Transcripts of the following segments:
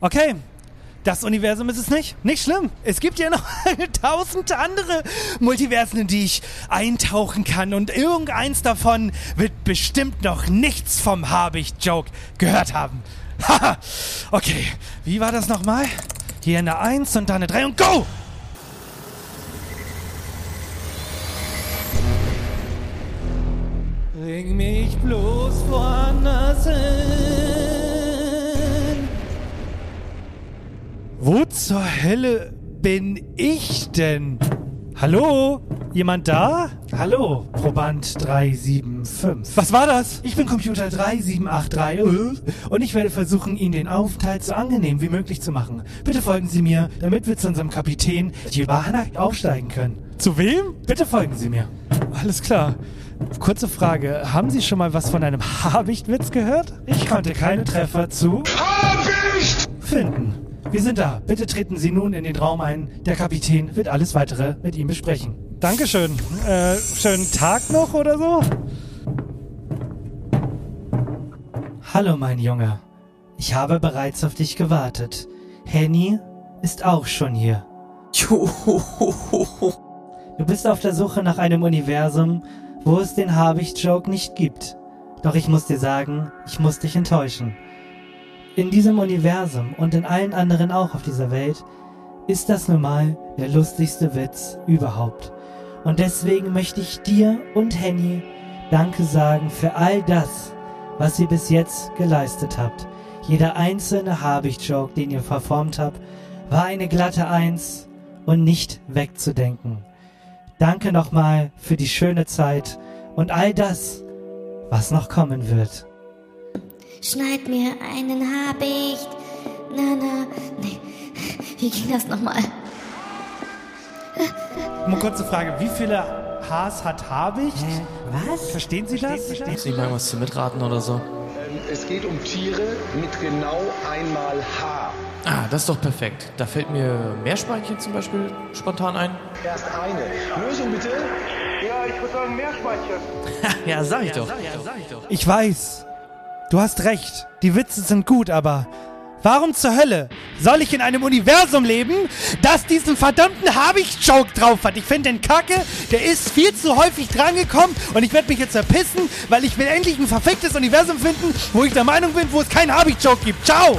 Okay. Das Universum ist es nicht. Nicht schlimm. Es gibt ja noch tausend andere Multiversen, in die ich eintauchen kann. Und irgendeins davon wird bestimmt noch nichts vom Habicht-Joke gehört haben. Haha. okay. Wie war das nochmal? Hier eine Eins und dann eine Drei und go! Bring mich bloß woanders hin. Wo zur Hölle bin ich denn? Hallo? Jemand da? Hallo, Proband 375. Was war das? Ich bin Computer 3783 und ich werde versuchen, Ihnen den Aufenthalt so angenehm wie möglich zu machen. Bitte folgen Sie mir, damit wir zu unserem Kapitän Jibanak aufsteigen können. Zu wem? Bitte folgen Sie mir. Alles klar. Kurze Frage, haben Sie schon mal was von einem Habichtwitz gehört? Ich konnte keine Treffer zu Habicht! finden. Wir sind da. Bitte treten Sie nun in den Raum ein. Der Kapitän wird alles weitere mit ihm besprechen. Dankeschön. Äh, schönen Tag noch oder so? Hallo, mein Junge. Ich habe bereits auf dich gewartet. Henny ist auch schon hier. Du bist auf der Suche nach einem Universum, wo es den Habicht-Joke nicht gibt. Doch ich muss dir sagen, ich muss dich enttäuschen. In diesem Universum und in allen anderen auch auf dieser Welt ist das nun mal der lustigste Witz überhaupt. Und deswegen möchte ich dir und Henny Danke sagen für all das, was ihr bis jetzt geleistet habt. Jeder einzelne Habicht-Joke, den ihr verformt habt, war eine glatte Eins und nicht wegzudenken. Danke nochmal für die schöne Zeit und all das, was noch kommen wird. Schneid mir einen Habicht. Na, na, nee. Wie ging das nochmal? Mal kurze Frage, wie viele Haars hat Habicht? Was? Verstehen Sie das? Verstehen Sie mal was zu mitraten oder so? Ähm, Es geht um Tiere mit genau einmal Haar. Ah, das ist doch perfekt. Da fällt mir Meerschweinchen zum Beispiel spontan ein. Erst eine. Lösung bitte. Ja, ich würde sagen Meerschweinchen. Ja, sag ich doch. Ich weiß. Du hast recht. Die Witze sind gut, aber warum zur Hölle soll ich in einem Universum leben, das diesen verdammten Habicht-Joke drauf hat? Ich finde den Kacke, der ist viel zu häufig drangekommen und ich werde mich jetzt verpissen, weil ich will endlich ein verficktes Universum finden, wo ich der Meinung bin, wo es keinen Habicht-Joke gibt. Ciao!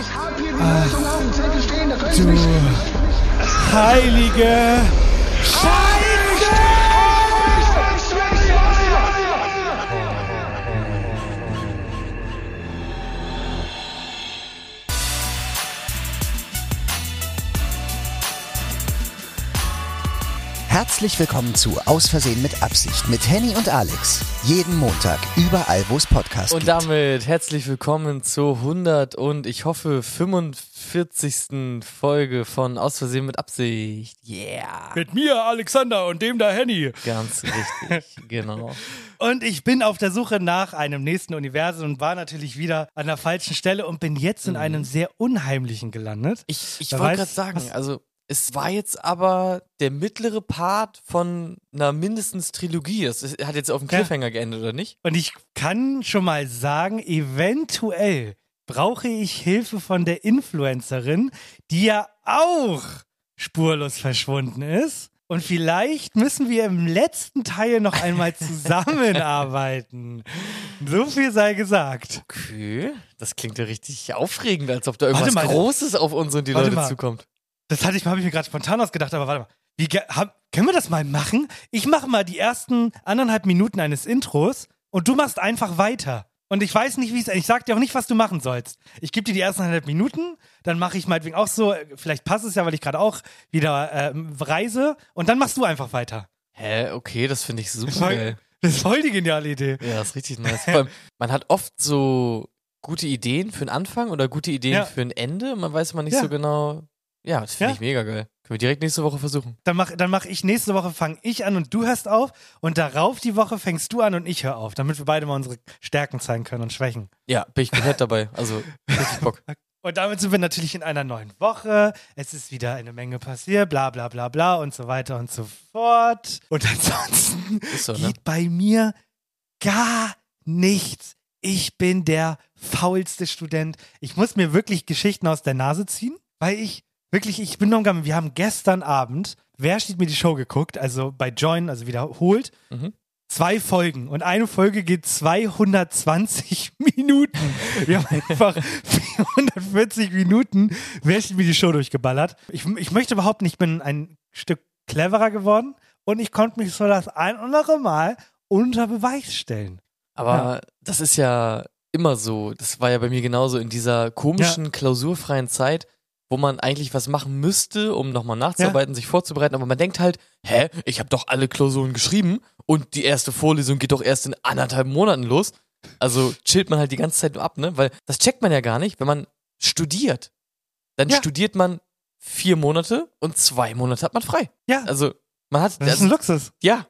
Ich habe hier die Lösung auf dem Zettel stehen. Da können Sie Du mich... heilige Scheiße! Herzlich willkommen zu Aus Versehen mit Absicht mit Henny und Alex. Jeden Montag, überall, wo es Podcasts Und gibt. damit herzlich willkommen zur 100 und ich hoffe 45. Folge von Aus Versehen mit Absicht. Yeah. Mit mir, Alexander, und dem da Henny. Ganz richtig, genau. Und ich bin auf der Suche nach einem nächsten Universum und war natürlich wieder an der falschen Stelle und bin jetzt in einem sehr unheimlichen gelandet. Ich, ich wollte gerade sagen, was- also es war jetzt aber der mittlere Part von einer mindestens Trilogie. Es ist- hat jetzt auf dem Ja. Cliffhanger geendet, oder nicht? Und ich kann schon mal sagen, eventuell brauche ich Hilfe von der Influencerin, die ja auch spurlos verschwunden ist. Und vielleicht müssen wir im letzten Teil noch einmal zusammenarbeiten. So viel sei gesagt. Okay. Das klingt ja richtig aufregend, als ob da irgendwas mal. Großes auf uns und die Leute zukommt. Das hatte ich, habe ich mir gerade spontan ausgedacht, aber warte mal. Wie, ge- hab, können wir das mal machen? Ich mache mal die ersten anderthalb Minuten eines Intros und du machst einfach weiter. Und ich weiß nicht, wie es. Ich sag dir auch nicht, was du machen sollst. Ich gebe dir die ersten anderthalb Minuten, dann mache ich meinetwegen auch so, vielleicht passt es ja, weil ich gerade auch wieder äh, reise, und dann machst du einfach weiter. Hä, okay, das finde ich super Voll- geil. Das ist voll die geniale Idee. Ja, das ist richtig nice. Vor allem, man hat oft so gute Ideen für einen Anfang oder gute Ideen Ja. für ein Ende. Man weiß immer nicht Ja. so genau. Ja, das finde Ja. ich mega geil. Können wir direkt nächste Woche versuchen. Dann mach, dann mach ich nächste Woche fange ich an und du hörst auf und darauf die Woche fängst du an und ich höre auf, damit wir beide mal unsere Stärken zeigen können und Schwächen. Ja, bin ich komplett dabei. Also, richtig Bock. Und damit sind wir natürlich in einer neuen Woche. Es ist wieder eine Menge passiert, bla bla bla bla und so weiter und so fort. Und ansonsten so, ne? geht bei mir gar nichts. Ich bin der faulste Student. Ich muss mir wirklich Geschichten aus der Nase ziehen, weil ich wirklich, ich bin noch umgegangen. Wir haben gestern Abend, wer steht mir die Show geguckt, also bei Join, also wiederholt, Mhm. zwei Folgen und eine Folge geht 220 Minuten. Wir haben einfach 440 Minuten, wer steht mir die Show durchgeballert. Ich, ich möchte behaupten, ich bin ein Stück cleverer geworden und ich konnte mich so das ein oder andere Mal unter Beweis stellen. Aber das ist ja immer so. Das war ja bei mir genauso in dieser komischen, klausurfreien Zeit, wo man eigentlich was machen müsste, um nochmal nachzuarbeiten, sich vorzubereiten. Aber man denkt halt, hä, ich habe doch alle Klausuren geschrieben und die erste Vorlesung geht doch erst in anderthalb Monaten los. Also chillt man halt die ganze Zeit nur ab, ne? Weil das checkt man ja gar nicht, wenn man studiert. Dann Ja. studiert man vier Monate und zwei Monate hat man frei. Ja, Also man hat, das ist also, ein Luxus. ja.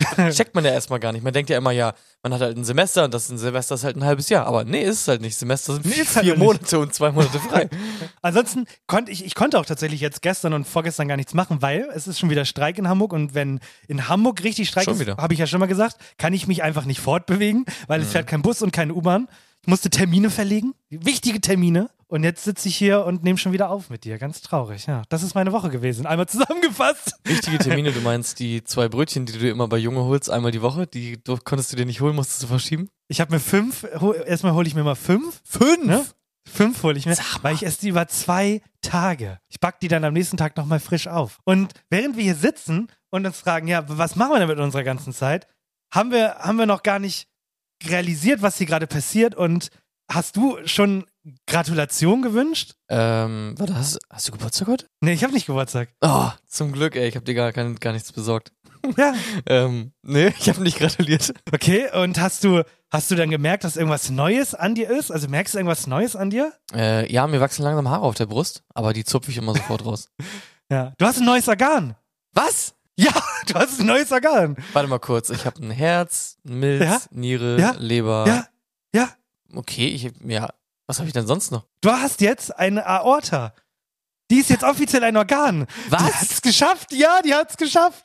Checkt man ja erstmal gar nicht. Man denkt ja immer, ja, man hat halt ein Semester und das ein Semester ist halt ein halbes Jahr. Aber nee, ist es halt nicht. Semester sind Nee, vier halt nicht. Monate und zwei Monate frei. Ansonsten konnte ich, ich konnte auch tatsächlich jetzt gestern und vorgestern gar nichts machen, weil es ist schon wieder Streik in Hamburg und wenn in Hamburg richtig Streik Schon ist, habe ich ja schon mal gesagt, kann ich mich einfach nicht fortbewegen, weil Mhm. es fährt kein Bus und keine U-Bahn. Ich musste Termine verlegen, wichtige Termine. Und jetzt sitze ich hier und nehme schon wieder auf mit dir. Ganz traurig, ja. Das ist meine Woche gewesen. Einmal zusammengefasst. Wichtige Termine, du meinst die zwei Brötchen, die du dir immer bei Junge holst, einmal die Woche, die du, konntest du dir nicht holen, musstest du verschieben? Ich habe mir fünf, hol- erstmal hole ich mir mal fünf. Fünf? Ne? Fünf hole ich mir, weil ich esse die über zwei Tage. Ich back die dann am nächsten Tag nochmal frisch auf. Und während wir hier sitzen und uns fragen, ja, was machen wir denn mit unserer ganzen Zeit, haben wir, haben wir noch gar nicht realisiert, was hier gerade passiert. Und hast du schon Gratulation gewünscht? Ähm, warte, hast, hast du Geburtstag heute? Nee, ich habe nicht Geburtstag. Oh, zum Glück, ey, ich habe dir gar, kein, gar nichts besorgt. Ja, Ähm, nee, ich habe nicht gratuliert. okay. Und hast du, hast du dann gemerkt, dass irgendwas Neues an dir ist? Also merkst du irgendwas Neues an dir? Äh, ja, mir wachsen langsam Haare auf der Brust, aber die zupfe ich immer sofort raus. Ja. Du hast ein neues Organ. Was? Ja, du hast ein neues Organ. Warte mal kurz, ich habe ein Herz, ein Milz, Ja? Niere, Ja? Leber. Ja, ja. Okay, ich, ja, was habe ich denn sonst noch? Du hast jetzt eine Aorta. Die ist jetzt offiziell ein Organ. Was? Die hat's geschafft. Ja, die hat's geschafft.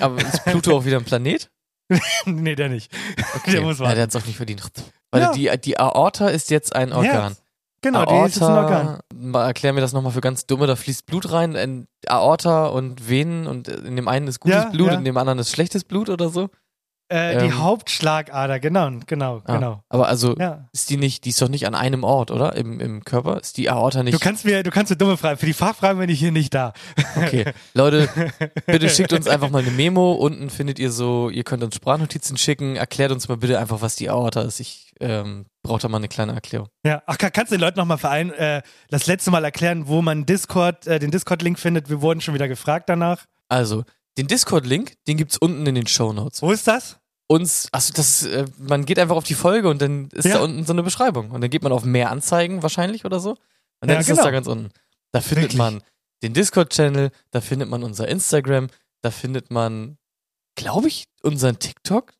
Aber ist Pluto auch wieder ein Planet? nee, der nicht. Okay. Der muss ja, warten. der hat's auch nicht verdient. Weil Ja. die, die Aorta ist jetzt ein Organ. Genau, die ist jetzt ein Organ. mal erklär mir das nochmal für ganz Dumme, da fließt Blut rein, in Aorta und Venen und in dem einen ist gutes Ja, Blut, ja. in dem anderen ist schlechtes Blut oder so. Äh, die Ähm. Hauptschlagader, genau, genau, Ah, genau. Aber also Ja. ist die nicht, die ist doch nicht an einem Ort, oder? Im, im Körper? Ist die Aorta nicht. Du kannst mir, du kannst mir dumme Fragen. Für die Fachfragen bin ich hier nicht da. Okay. Leute, bitte schickt uns einfach mal eine Memo. Unten findet ihr so, ihr könnt uns Sprachnotizen schicken. Erklärt uns mal bitte einfach, was die Aorta ist. Ich ähm, brauche da mal eine kleine Erklärung. Ja, ach, kann- kannst du den Leuten nochmal verein, äh, das letzte Mal erklären, wo man Discord, äh, den Discord-Link findet? Wir wurden schon wieder gefragt danach. Also, den Discord-Link, den gibt's unten in den Show Notes. Wo ist das? Uns, achso, das ist, äh, man geht einfach auf die Folge und dann ist Ja. da unten so eine Beschreibung. Und dann geht man auf mehr Anzeigen wahrscheinlich oder so. Und dann Ja, ist genau. das da ganz unten. Da findet Wirklich. man den Discord-Channel, da findet man unser Instagram, da findet man, glaube ich, unseren TikTok.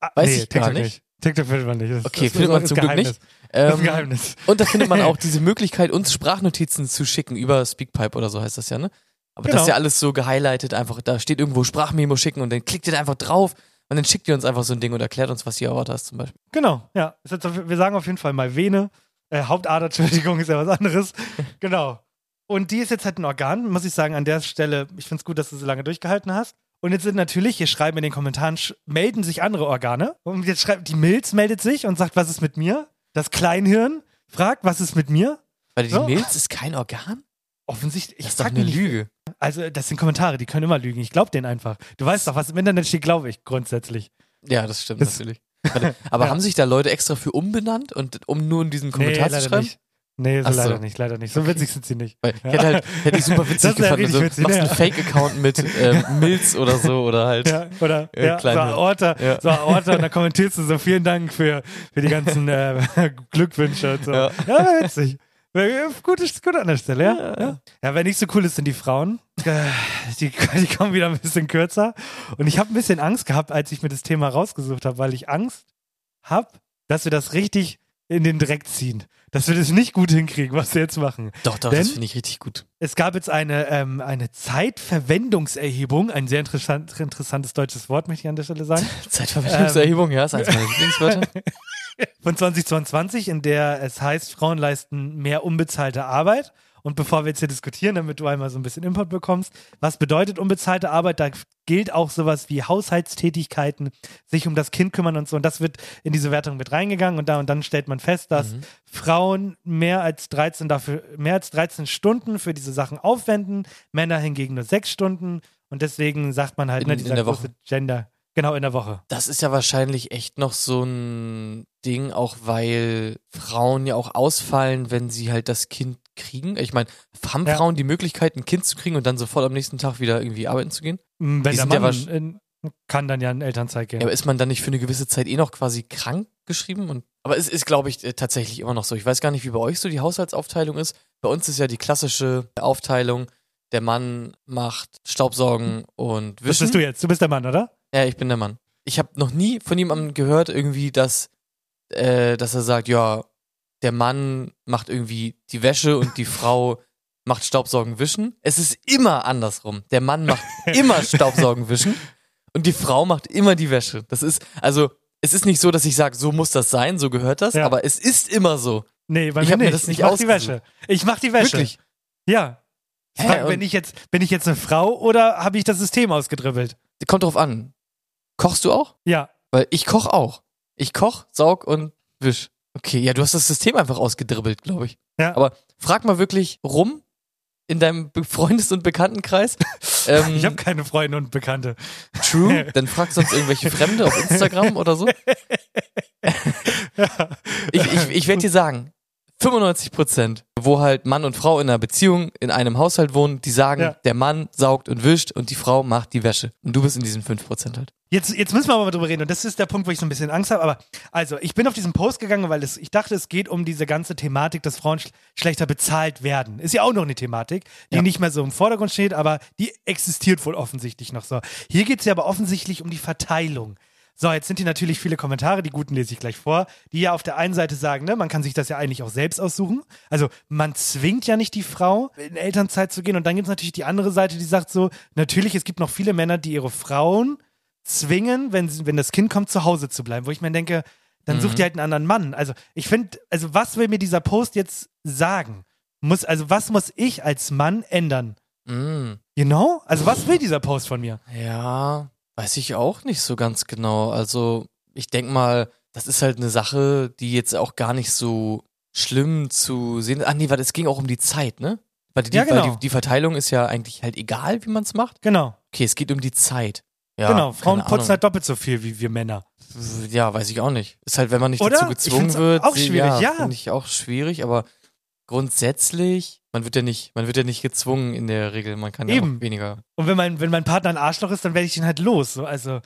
Ah, Weiß ich gar TikTok nicht. TikTok findet man nicht. Das, Okay, das findet man zum Glück Geheimnis. nicht. Das ist ein Ähm, Geheimnis. Und da findet man auch diese Möglichkeit, uns Sprachnotizen zu schicken über Speakpipe oder so heißt das ja, ne? Aber das Genau. ist ja alles so gehighlightet, einfach, da steht irgendwo Sprachmemo schicken und dann klickt ihr da einfach drauf und dann schickt ihr uns einfach so ein Ding und erklärt uns, was die Aorta ist zum Beispiel. Genau, ja. Wir sagen auf jeden Fall mal Vene. Äh, Hauptader, Entschuldigung, ist ja was anderes. genau. Und die ist jetzt halt ein Organ, muss ich sagen, an der Stelle, ich finde es gut, dass du so lange durchgehalten hast. Und jetzt sind natürlich, hier schreiben in den Kommentaren, melden sich andere Organe. Und jetzt schreibt, die Milz meldet sich und sagt, was ist mit mir? Das Kleinhirn fragt, was ist mit mir? Weil die So. Milz ist kein Organ? Offensichtlich, ich Das ist doch eine nicht. Lüge. Also, das sind Kommentare, die können immer lügen. Ich glaube denen einfach. Du weißt doch, was im Internet steht, glaube ich, grundsätzlich. Ja, das stimmt Das- natürlich. Warte, aber Ja. haben sich da Leute extra für umbenannt und um nur in diesem Kommentar zu schreiben? nicht. Nee, so so. leider nicht, leider nicht. So witzig sind sie nicht. Weil ich hätte halt, hätte ich super witzig gefunden. richtig So, witzig, machst ja. einen Fake-Account mit ähm, Milz oder so oder halt. Ja, oder Äh, ja, so Aorta, Ja. so Aorta und dann kommentierst du so, vielen Dank für, für die ganzen äh, Glückwünsche und so. Ja, Ja. witzig. Äh, Gut, ist gut an der Stelle, ja. Ja, ja wer nicht so cool ist, sind die Frauen. Äh, Die, die kommen wieder ein bisschen kürzer. Und ich habe ein bisschen Angst gehabt, als ich mir das Thema rausgesucht habe, weil ich Angst habe, dass wir das richtig in den Dreck ziehen. Dass wir das nicht gut hinkriegen, was wir jetzt machen. Doch, doch, Denn- das finde ich richtig gut. Es gab jetzt eine, ähm, eine Zeitverwendungserhebung, ein sehr interessant, interessantes deutsches Wort, möchte ich an der Stelle sagen, Zeitverwendungserhebung, ja, ist eins meiner Lieblingswörter. von 2022, in der es heißt, Frauen leisten mehr unbezahlte Arbeit. Und bevor wir jetzt hier diskutieren, damit du einmal so ein bisschen Input bekommst, was bedeutet unbezahlte Arbeit? Da gilt auch sowas wie Haushaltstätigkeiten, sich um das Kind kümmern und so. Und das wird in diese Wertung mit reingegangen. Und da und dann stellt man fest, dass Mhm. Frauen mehr als 13 dafür, mehr als 13 Stunden für diese Sachen aufwenden, Männer hingegen nur sechs Stunden. Und deswegen sagt man halt, In- ne, in dieser der große Woche. Gender, genau in der Woche. Das ist ja wahrscheinlich echt noch so ein Ding, auch weil Frauen ja auch ausfallen, wenn sie halt das Kind kriegen. Ich meine, haben Ja. Frauen die Möglichkeit, ein Kind zu kriegen und dann sofort am nächsten Tag wieder irgendwie arbeiten zu gehen? Wenn der sind ja Mann in, kann dann ja in Elternzeit gehen. Ja, aber ist man dann nicht für eine gewisse Zeit eh noch quasi krank geschrieben? Und, aber es ist, glaube ich, äh, tatsächlich immer noch so. Ich weiß gar nicht, wie bei euch so die Haushaltsaufteilung ist. Bei uns ist ja die klassische Aufteilung, der Mann macht Staubsaugen und Was Wischen. bist du jetzt? Du bist der Mann, oder? Ja, ich bin der Mann. Ich habe noch nie von jemandem gehört, irgendwie, dass, äh, dass er sagt, ja, der Mann macht irgendwie die Wäsche und die Frau macht Staubsaugen wischen. Es ist immer andersrum. Der Mann macht immer Staubsaugen wischen und die Frau macht immer die Wäsche. Das ist, also, es ist nicht so, dass ich sage, so muss das sein, so gehört das, Ja. aber es ist immer so. Nee, bei Ich mir hab mir das nicht ich mach die. Wäsche. Ich mach die Wäsche. Wirklich. Ja. Hä, bin, ich jetzt, bin ich jetzt eine Frau oder habe ich das System ausgedribbelt? Kommt drauf an. Kochst du auch? Ja. Weil ich koch auch. Ich koch, saug und wisch. Okay, ja, du hast das System einfach ausgedribbelt, glaube ich. Ja. Aber frag mal wirklich rum in deinem Freundes- und Bekanntenkreis. ähm, Ich habe keine Freunde und Bekannte. True. Dann frag sonst irgendwelche Fremde auf Instagram oder so. Ich, ich, ich werde dir sagen, 95 Prozent, wo halt Mann und Frau in einer Beziehung in einem Haushalt wohnen, die sagen, Ja. der Mann saugt und wischt und die Frau macht die Wäsche. Und du bist in diesen 5 Prozent halt. Jetzt, jetzt müssen wir aber mal drüber reden. Und das ist der Punkt, wo ich so ein bisschen Angst habe. Aber also, ich bin auf diesen Post gegangen, weil es, ich dachte, es geht um diese ganze Thematik, dass Frauen sch schlechter bezahlt werden. Ist ja auch noch eine Thematik, die Ja. nicht mehr so im Vordergrund steht, aber die existiert wohl offensichtlich noch so. Hier geht es ja aber offensichtlich um die Verteilung. So, jetzt sind hier natürlich viele Kommentare, die guten lese ich gleich vor, die ja auf der einen Seite sagen, ne, man kann sich das ja eigentlich auch selbst aussuchen. Also man zwingt ja nicht die Frau, in Elternzeit zu gehen. Und dann gibt es natürlich die andere Seite, die sagt so, natürlich, es gibt noch viele Männer, die ihre Frauen zwingen, wenn, wenn das Kind kommt, zu Hause zu bleiben. Wo ich mir denke, dann Mhm. sucht ihr halt einen anderen Mann. Also ich finde, also was will mir dieser Post jetzt sagen? Muss, also was muss ich als Mann ändern? Mm. You know? Also was will dieser Post von mir? Ja, weiß ich auch nicht so ganz genau. Also, ich denke mal, das ist halt eine Sache, die jetzt auch gar nicht so schlimm zu sehen. Ah, nee, weil es ging auch um die Zeit, ne? Weil die, Ja, genau. weil die, die Verteilung ist ja eigentlich halt egal, wie man es macht. Genau, Okay, es geht um die Zeit. Ja, genau. Frauen putzen halt doppelt so viel wie wir Männer. Ja, weiß ich auch nicht. Ist halt, wenn man nicht Oder? dazu gezwungen wird. auch schwierig, ja. Finde ich auch schwierig, aber grundsätzlich, man wird ja nicht, man wird ja nicht gezwungen in der Regel. Man kann ja Eben. auch weniger. Und wenn mein, wenn mein Partner ein Arschloch ist, dann werde ich ihn halt los. So, also,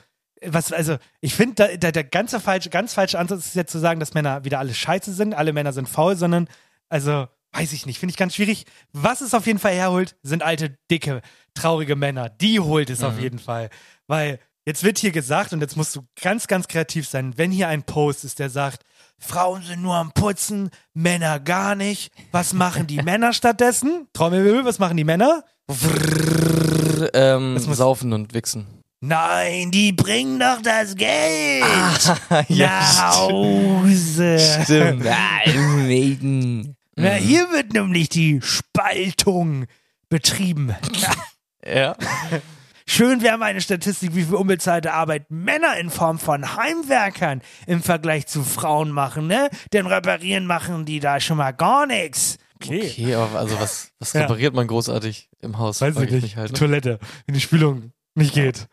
was, also, ich finde, da, da, der ganze falsche, ganz falsche Ansatz ist jetzt zu sagen, dass Männer wieder alle scheiße sind, alle Männer sind faul, sondern, also, weiß ich nicht, finde ich ganz schwierig. Was es auf jeden Fall herholt, sind alte, dicke, traurige Männer. Die holt es auf Mhm. jeden Fall. Weil jetzt wird hier gesagt, und jetzt musst du ganz, ganz kreativ sein, wenn hier ein Post ist, der sagt, Frauen sind nur am Putzen, Männer gar nicht. Was machen die Männer stattdessen? Trommelwirbel, was machen die Männer? Brrr, ähm, Das muss- saufen und wichsen. Nein, die bringen doch das Geld nach ja, Hause. stimmt. Ah, Maiden. Na, hier wird nämlich die Spaltung betrieben. Ja. Schön wäre meine Statistik, wie viel unbezahlte Arbeit Männer in Form von Heimwerkern im Vergleich zu Frauen machen, ne? Denn reparieren machen die da schon mal gar nichts. Okay. Okay, aber also was, was Ja. repariert man großartig im Haus? Weiß ich nicht. halt, ne? Toilette, wenn die Spülung nicht geht.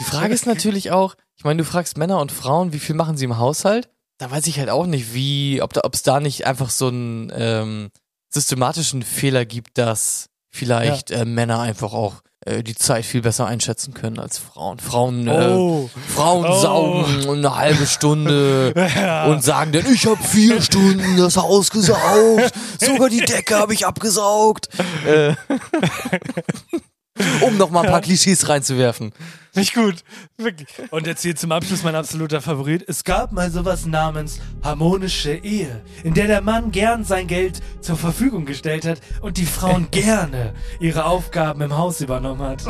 Die Frage ist natürlich auch, ich meine, du fragst Männer und Frauen, wie viel machen sie im Haushalt? da weiß ich halt auch nicht, wie, ob da, es da nicht einfach so einen ähm, systematischen Fehler gibt, dass vielleicht äh, Männer einfach auch äh, die Zeit viel besser einschätzen können als Frauen. Frauen, äh, Oh. Frauen Oh. saugen eine halbe Stunde Ja. und sagen dann, ich habe vier Stunden das Haus gesaugt, sogar die Decke habe ich abgesaugt. Äh, um noch mal ein paar Klischees reinzuwerfen. Nicht gut. Wirklich. Und jetzt hier zum Abschluss mein absoluter Favorit. Es gab mal sowas namens harmonische Ehe, in der der Mann gern sein Geld zur Verfügung gestellt hat und die Frauen gerne ihre Aufgaben im Haus übernommen hat.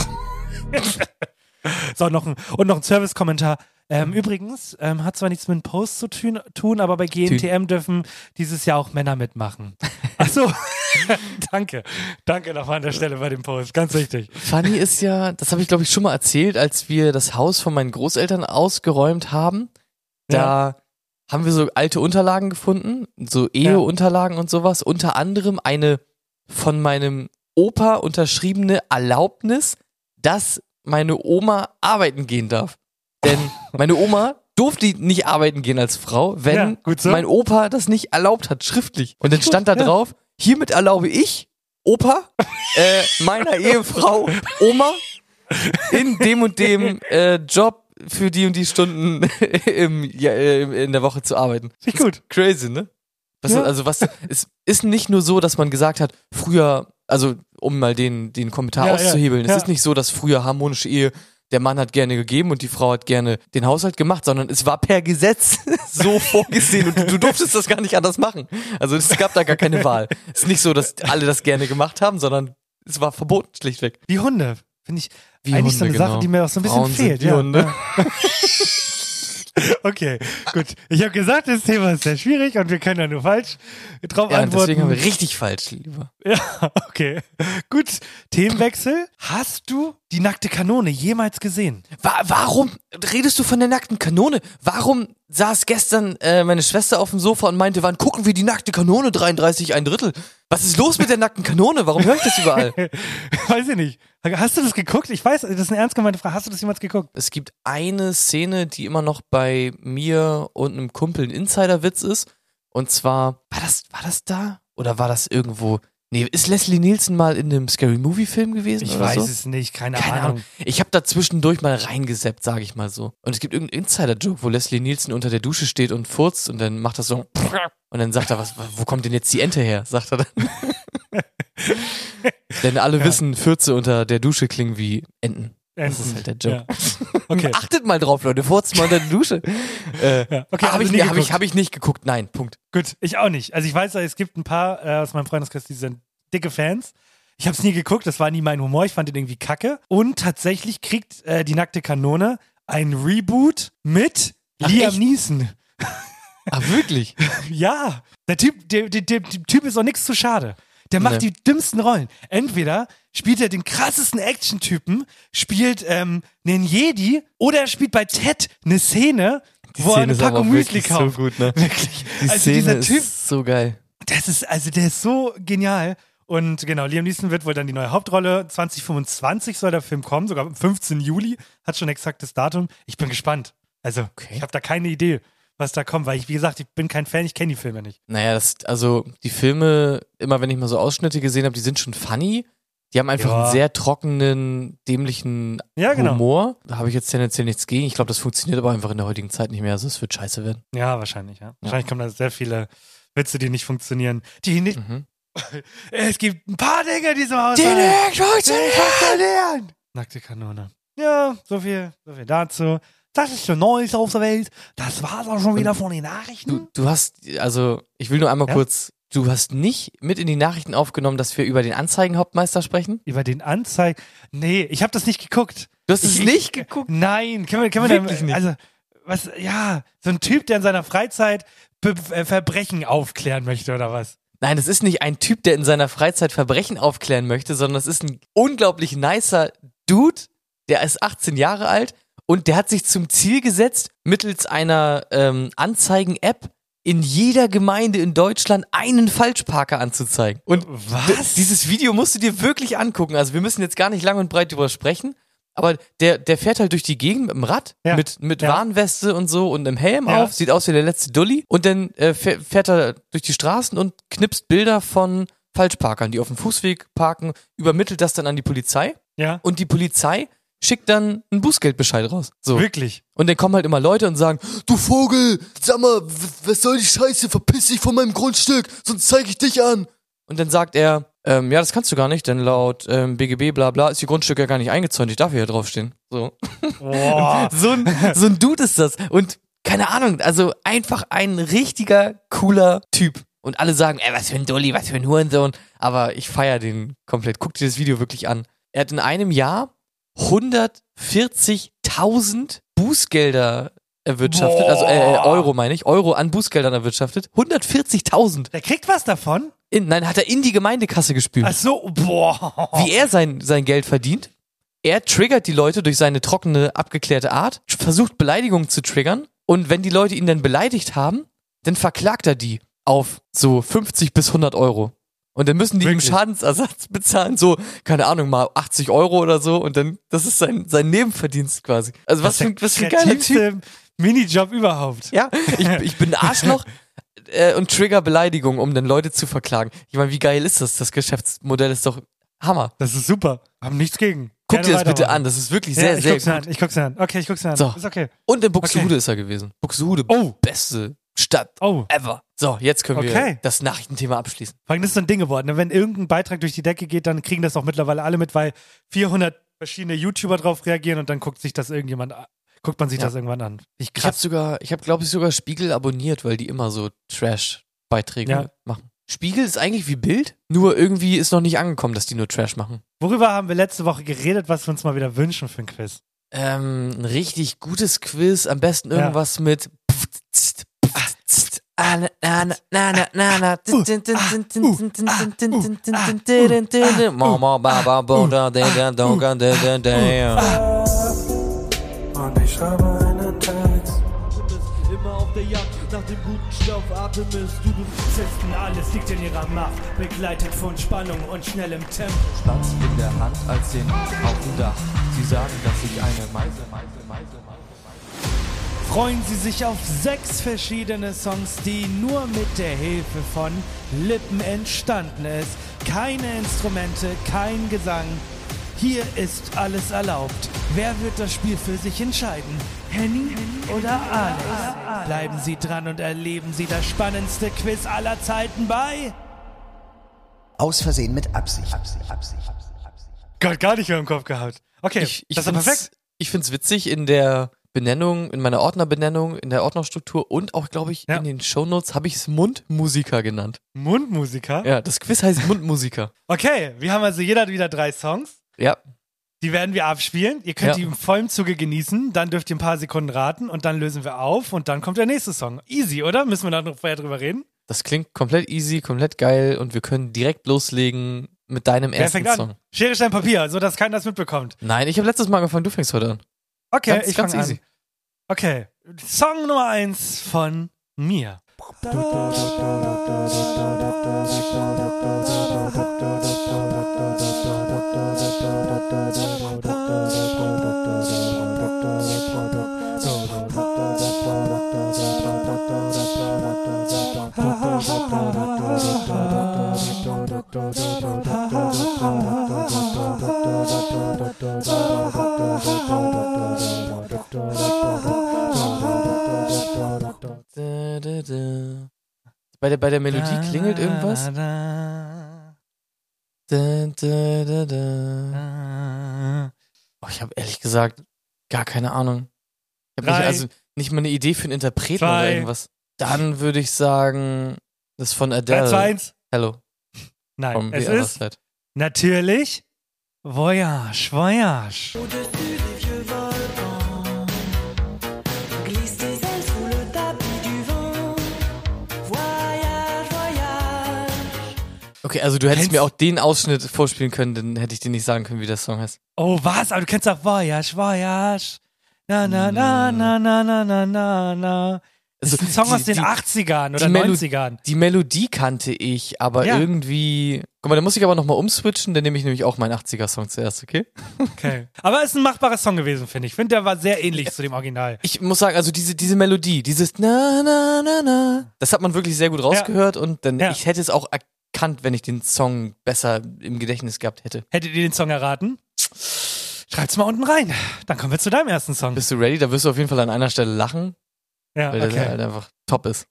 so, noch ein, und noch ein Service-Kommentar. Ähm, übrigens, ähm, hat zwar nichts mit einem Post zu tun, aber bei GNTM dürfen dieses Jahr auch Männer mitmachen. Ach so. Danke. Danke nochmal an der Stelle bei dem Post. Ganz wichtig. Funny ist ja, das habe ich glaube ich schon mal erzählt, als wir das Haus von meinen Großeltern ausgeräumt haben. Da haben wir so alte Unterlagen gefunden, so Eheunterlagen und sowas. Unter anderem eine von meinem Opa unterschriebene Erlaubnis, dass meine Oma arbeiten gehen darf. Denn meine Oma durfte nicht arbeiten gehen als Frau, wenn Ja, so. mein Opa das nicht erlaubt hat, schriftlich. Und dann stand da ja. drauf, hiermit erlaube ich, Opa, äh, meiner Ehefrau, Oma, in dem und dem äh, Job für die und die Stunden im, ja, äh, in der Woche zu arbeiten. Nicht gut. Crazy, ne? Was, Ja. Also was, es ist nicht nur so, dass man gesagt hat, früher, also um mal den, den Kommentar Ja, auszuhebeln, es ist nicht so, dass früher harmonische Ehe der Mann hat gerne gegeben und die Frau hat gerne den Haushalt gemacht, sondern es war per Gesetz so vorgesehen und du, du durftest das gar nicht anders machen. Also es gab da gar keine Wahl. Es ist nicht so, dass alle das gerne gemacht haben, sondern es war verboten schlichtweg. Wie Hunde. Finde ich Wie eigentlich so Hunde, eine Sache, genau. die mir auch so ein bisschen Frauen fehlt. wie ja. Hunde. Ja. Okay, gut. Ich habe gesagt, das Thema ist sehr schwierig und wir können da nur falsch drauf Ja, antworten. deswegen haben wir richtig falsch, lieber. ja, okay. Gut, Themenwechsel. Hast du die nackte Kanone jemals gesehen? Wa warum redest du von der nackten Kanone? Warum saß gestern äh, meine Schwester auf dem Sofa und meinte, wann gucken wir die nackte Kanone 33 ein Drittel? Was ist los mit der nackten Kanone? Warum höre ich das überall? Weiß ich nicht. Hast du das geguckt? Ich weiß, das ist eine ernst gemeinte Frage. Hast du das jemals geguckt? Es gibt eine Szene, die immer noch bei mir und einem Kumpel ein Insiderwitz ist. Und zwar, war das, war das da? Oder war das irgendwo? Nee, ist Leslie Nielsen mal in einem Scary Movie Film gewesen? Ich weiß so? es nicht, keine, Keine Ahnung. Ahnung. Ich habe da zwischendurch mal reingeseppt, sage ich mal so. Und es gibt irgendeinen Insider-Joke, wo Leslie Nielsen unter der Dusche steht und furzt und dann macht er so und dann sagt er, was, wo kommt denn jetzt die Ente her? Sagt er dann. Denn alle wissen, Fürze unter der Dusche klingen wie Enten. Das ist halt der Joke. Ja. Okay. Achtet mal drauf, Leute, furzt mal unter der Dusche. Äh, Ja. Okay, habe also ich, hab ich, hab ich nicht geguckt. Nein, Punkt. Gut, ich auch nicht. Also ich weiß, es gibt ein paar äh, aus meinem Freundeskreis, die sind dicke Fans. Ich habe es nie geguckt, das war nie mein Humor, ich fand den irgendwie kacke. Und tatsächlich kriegt äh, die nackte Kanone ein Reboot mit Ach, Liam echt? Neeson. Ah, wirklich? Ja, der Typ, der, der, der, der Typ ist auch nichts zu schade. Der macht Nee. die dümmsten Rollen. Entweder spielt er den krassesten Action-Typen, spielt ähm, einen Jedi, oder er spielt bei Ted eine Szene, Die wo er eine Packung Müsli wirklich so kauft. gut, ne? Wirklich. Die also Szene dieser Typ, ist so geil. das ist, also der ist so genial. Und genau, Liam Neeson wird wohl dann die neue Hauptrolle. 2025 soll der Film kommen, sogar am 15. Juli. Hat schon exaktes Datum. Ich bin gespannt. Also, Okay. ich habe da keine Idee, was da kommt, weil ich, wie gesagt, ich bin kein Fan, ich kenne die Filme nicht. Naja, das, also die Filme, immer wenn ich mal so Ausschnitte gesehen habe, die sind schon funny. Die haben einfach Ja. einen sehr trockenen, dämlichen Ja, genau. Humor. Da habe ich jetzt tendenziell nichts gegen. Ich glaube, das funktioniert aber einfach in der heutigen Zeit nicht mehr. Also es wird scheiße werden. Ja, wahrscheinlich, ja. Wahrscheinlich kommen da sehr viele Witze, die nicht funktionieren. Die nicht. Mhm. Es gibt ein paar Dinge, die so aus. nicht funktionieren. Nackte Kanone. Ja, so viel, so viel dazu. Das ist so Neues auf der Welt. Das war's auch schon wieder von den Nachrichten. Du, du hast, also ich will nur einmal Ja? kurz, du hast nicht mit in die Nachrichten aufgenommen, dass wir über den Anzeigenhauptmeister sprechen? Über den Anzeigen. Nee, ich habe das nicht geguckt. Du hast es Ich- nicht geguckt? Nein, können wir, können wir Wirklich dann, nicht? also, was, ja, so ein Typ, der in seiner Freizeit Be äh, Verbrechen aufklären möchte oder was? Nein, das ist nicht ein Typ, der in seiner Freizeit Verbrechen aufklären möchte, sondern das ist ein unglaublich nicer Dude, der ist 18 Jahre alt und der hat sich zum Ziel gesetzt, mittels einer ähm, Anzeigen-App in jeder Gemeinde in Deutschland einen Falschparker anzuzeigen. Und Was? dieses Video musst du dir wirklich angucken. Also wir müssen jetzt gar nicht lang und breit drüber sprechen, Aber der, der fährt halt durch die Gegend mit dem Rad, Ja. mit, mit Ja. Warnweste und so und einem Helm Ja. auf, sieht aus wie der letzte Dulli. Und dann äh, fähr- fährt er durch die Straßen und knipst Bilder von Falschparkern, die auf dem Fußweg parken, übermittelt das dann an die Polizei Ja. und die Polizei schickt dann einen Bußgeldbescheid raus. So. Wirklich. Und dann kommen halt immer Leute und sagen, Du Vogel, sag mal, was soll die Scheiße? Verpiss dich von meinem Grundstück, sonst zeige ich dich an. und dann sagt er, ähm, ja, das kannst du gar nicht, denn laut ähm, BGB bla bla ist die Grundstücke ja gar nicht eingezäunt, ich darf hier draufstehen. So. So, ein, so ein Dude ist das. Und keine Ahnung, also einfach ein richtiger, cooler Typ. Und alle sagen, ey, was für ein Dulli, was für ein Hurensohn. Aber ich feier den komplett. Guck dir das Video wirklich an. Er hat in einem Jahr 140.000 Bußgelder erwirtschaftet. Boah. Also äh, Euro meine ich. Euro an Bußgeldern erwirtschaftet. 140.000. Der kriegt was davon? In- Nein, hat er in die Gemeindekasse gespült Ach so, boah. wie er sein, sein Geld verdient. Er triggert die Leute durch seine trockene, abgeklärte Art, versucht Beleidigungen zu triggern und wenn die Leute ihn dann beleidigt haben, dann verklagt er die auf so 50 bis 100 Euro. Und dann müssen die Wirklich? ihm Schadensersatz bezahlen, so, keine Ahnung, mal 80 Euro oder so und dann, das ist sein, sein Nebenverdienst quasi. Also was für, ein- was für ein geiler Typ. Minijob überhaupt. Ja, ich, ich bin Arschloch äh, und trigger Beleidigungen, um dann Leute zu verklagen. Ich meine, wie geil ist das? Das Geschäftsmodell ist doch Hammer. Das ist super. Haben nichts gegen. Guck Gerne dir das bitte an, das ist wirklich Ja, sehr, ich sehr guck's gut. an. Ich guck's an. Okay, ich guck's an. So. Ist okay. Und in Buxtehude Okay. ist er gewesen. Buxtehude, Oh. beste Stadt Oh. ever. So, jetzt können wir Okay. das Nachrichtenthema abschließen. Vor allem, das ist so ein Ding geworden. ne? Wenn irgendein Beitrag durch die Decke geht, dann kriegen das auch mittlerweile alle mit, weil 400 verschiedene YouTuber drauf reagieren und dann guckt sich das irgendjemand an. Guckt man sich Ja. das irgendwann an. Ich Ich habe sogar, ich habe glaube ich sogar Spiegel abonniert, weil die immer so Trash-Beiträge Ja. machen. Spiegel ist eigentlich wie Bild, nur irgendwie ist noch nicht angekommen, dass die nur Trash machen. Worüber haben wir letzte Woche geredet, was wir uns mal wieder wünschen für ein Quiz? Ähm, ein richtig gutes Quiz, am besten Ja. irgendwas mit Mama, Baba, Boda, Dega, Doga, Dega, Dega. Und ich schreibe einen Text. Immer auf der Jagd nach dem guten Stoff, atmest du Polizisten, alles liegt in ihrer Macht, begleitet von Spannung und schnellem Tempo. Spaß in der Hand als den auf dem Dach. Sie sagen, dass ich eine Meise, Meise, Meise. Freuen Sie sich auf sechs verschiedene Songs, die nur mit der Hilfe von Lippen entstanden ist. Keine Instrumente, kein Gesang. Hier ist alles erlaubt. Wer wird das Spiel für sich entscheiden? Henny oder Alex? Bleiben Sie dran und erleben Sie das spannendste Quiz aller Zeiten bei Aus Versehen mit Absicht. Gott, gar nicht mehr im Kopf gehabt. Okay, Ich, ich das ist find's- perfekt. Ich finde es witzig in der Benennung, in meiner Ordnerbenennung, in der Ordnerstruktur und auch, glaube ich, Ja. in den Shownotes habe ich es Mundmusiker genannt. Mundmusiker. Ja, das Quiz heißt Mundmusiker. Okay, wir haben also jeder wieder drei Songs. Ja, Die werden wir abspielen. Ihr könnt Ja. die im vollen Zuge genießen. Dann dürft ihr ein paar Sekunden raten und dann lösen wir auf und dann kommt der nächste Song. Easy, oder? Müssen wir da noch vorher drüber reden? das klingt komplett easy, komplett geil und wir können direkt loslegen mit deinem Wer ersten fängt an? Song. Schere, Stein, Papier, so dass keiner das mitbekommt. Nein, ich habe letztes Mal angefangen, du fängst heute an. Okay, Ganz- ich ganz fange easy. an. Okay, Song Nummer eins von mir. Bei der, bei der Melodie klingelt irgendwas. Da, da, da, da. Oh, ich habe ehrlich gesagt gar keine Ahnung. Ich habe also nicht mal eine Idee für einen Interpreten zwei, oder irgendwas. Dann würde ich sagen, das ist von 3, Adele. 2, 1. Hello. Nein, es ist natürlich Voyage, Voyage. Okay, also du hättest Kennst- mir auch den Ausschnitt vorspielen können, dann hätte ich dir nicht sagen können, wie der Song heißt. Oh, was? Aber du kennst doch Voyage, Voyage. Na, na, na, na, na, na, na, na, na. Das ist ein Song aus den 80ern oder die Melo- 90ern. Die Melodie kannte ich, aber Ja. irgendwie. Guck mal, da muss ich aber nochmal umswitchen, dann nehme ich nämlich auch meinen 80er-Song zuerst, okay? Okay. Aber es ist ein machbarer Song gewesen, finde ich. Ich finde, der war sehr ähnlich zu dem Original. Ich muss sagen, also diese, diese Melodie, dieses Na, na, na, na, das hat man wirklich sehr gut rausgehört und dann, Ja. ich hätte es auch erkannt, wenn ich den Song besser im Gedächtnis gehabt hätte. Hättet ihr den Song erraten? Schreibt's mal unten rein. Dann kommen wir zu deinem ersten Song. Bist du ready? Da wirst du auf jeden Fall an einer Stelle lachen, Ja, weil der okay. halt einfach top ist.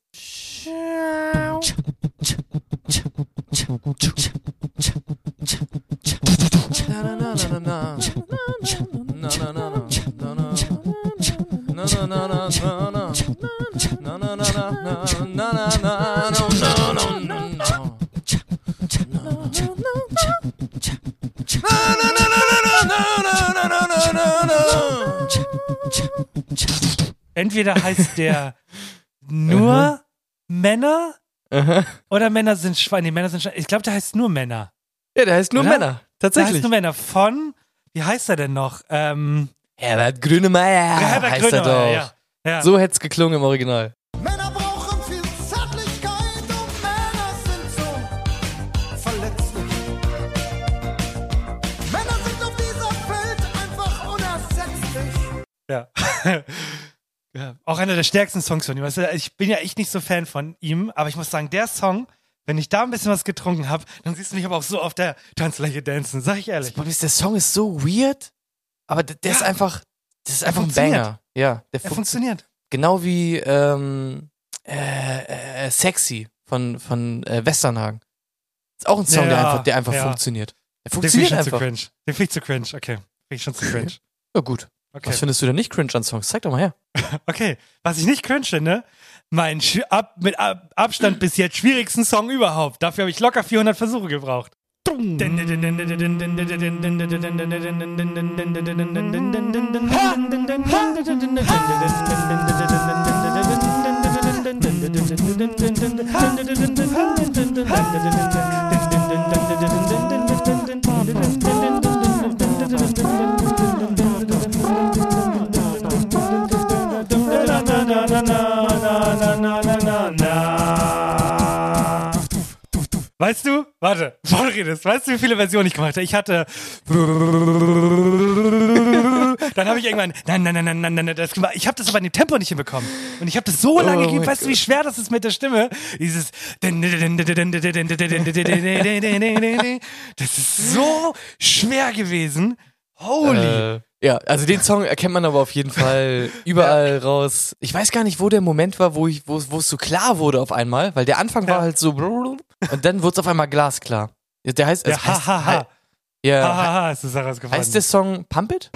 Entweder heißt der nur Männer oder Männer sind Schweine. Nee, Männer sind Schweine. Ich glaube, der heißt nur Männer. Ja, der heißt nur Oder? Männer. Der heißt Tatsächlich. nur Männer. Von, wie heißt er denn noch? Ähm, Herbert Grönemeyer Herbert heißt er Grönemeyer, doch. ja. Ja. So hätte es geklungen im Original. Ja. ja. Auch einer der stärksten Songs von ihm. Also ich bin ja echt nicht so Fan von ihm, aber ich muss sagen, der Song, wenn ich da ein bisschen was getrunken habe, dann siehst du mich aber auch so auf der Tanzfläche dancen, sag ich ehrlich. Das ist, der Song ist so weird, aber der, der ist Ja. einfach, das ist einfach ein funktioniert. Banger. Ja, der Er funkt- funktioniert. Genau wie ähm, äh, äh, Sexy von, von äh, Westernhagen. Ist auch ein Song, der Ja, einfach, der einfach ja. funktioniert. Der Den finde ich funktioniert schon zu einfach. cringe. Den finde ich zu cringe, okay. Finde ich schon zu cringe. Ja, gut. Okay. Was findest du denn nicht cringe an Songs? Zeig doch mal her. Okay, was ich nicht cringe finde, mein sch- ab, mit ab, Abstand bis jetzt schwierigsten Song überhaupt. Dafür habe ich locker 400 Versuche gebraucht. Weißt du? Warte, bevor du redest, weißt du, wie viele Versionen ich gemacht habe? Ich hatte. Dann habe ich irgendwann. Nein, nein, nein, nein, nein, nein, das gemacht. Ich habe das aber in dem Tempo nicht hinbekommen. Und ich habe das so lange Oh gegeben. Weißt du, wie schwer das ist mit der Stimme? Dieses. Das ist so schwer gewesen. Holy. Äh, ja, also den Song erkennt man aber auf jeden Fall überall raus. Ich weiß gar nicht, wo der Moment war, wo ich, wo, wo es so klar wurde auf einmal, weil der Anfang war halt so und dann wurde es auf einmal glasklar. Der heißt, Ja, also heißt ha, ha, ha. ja, Hahaha, ist das heißt der Song Pump It?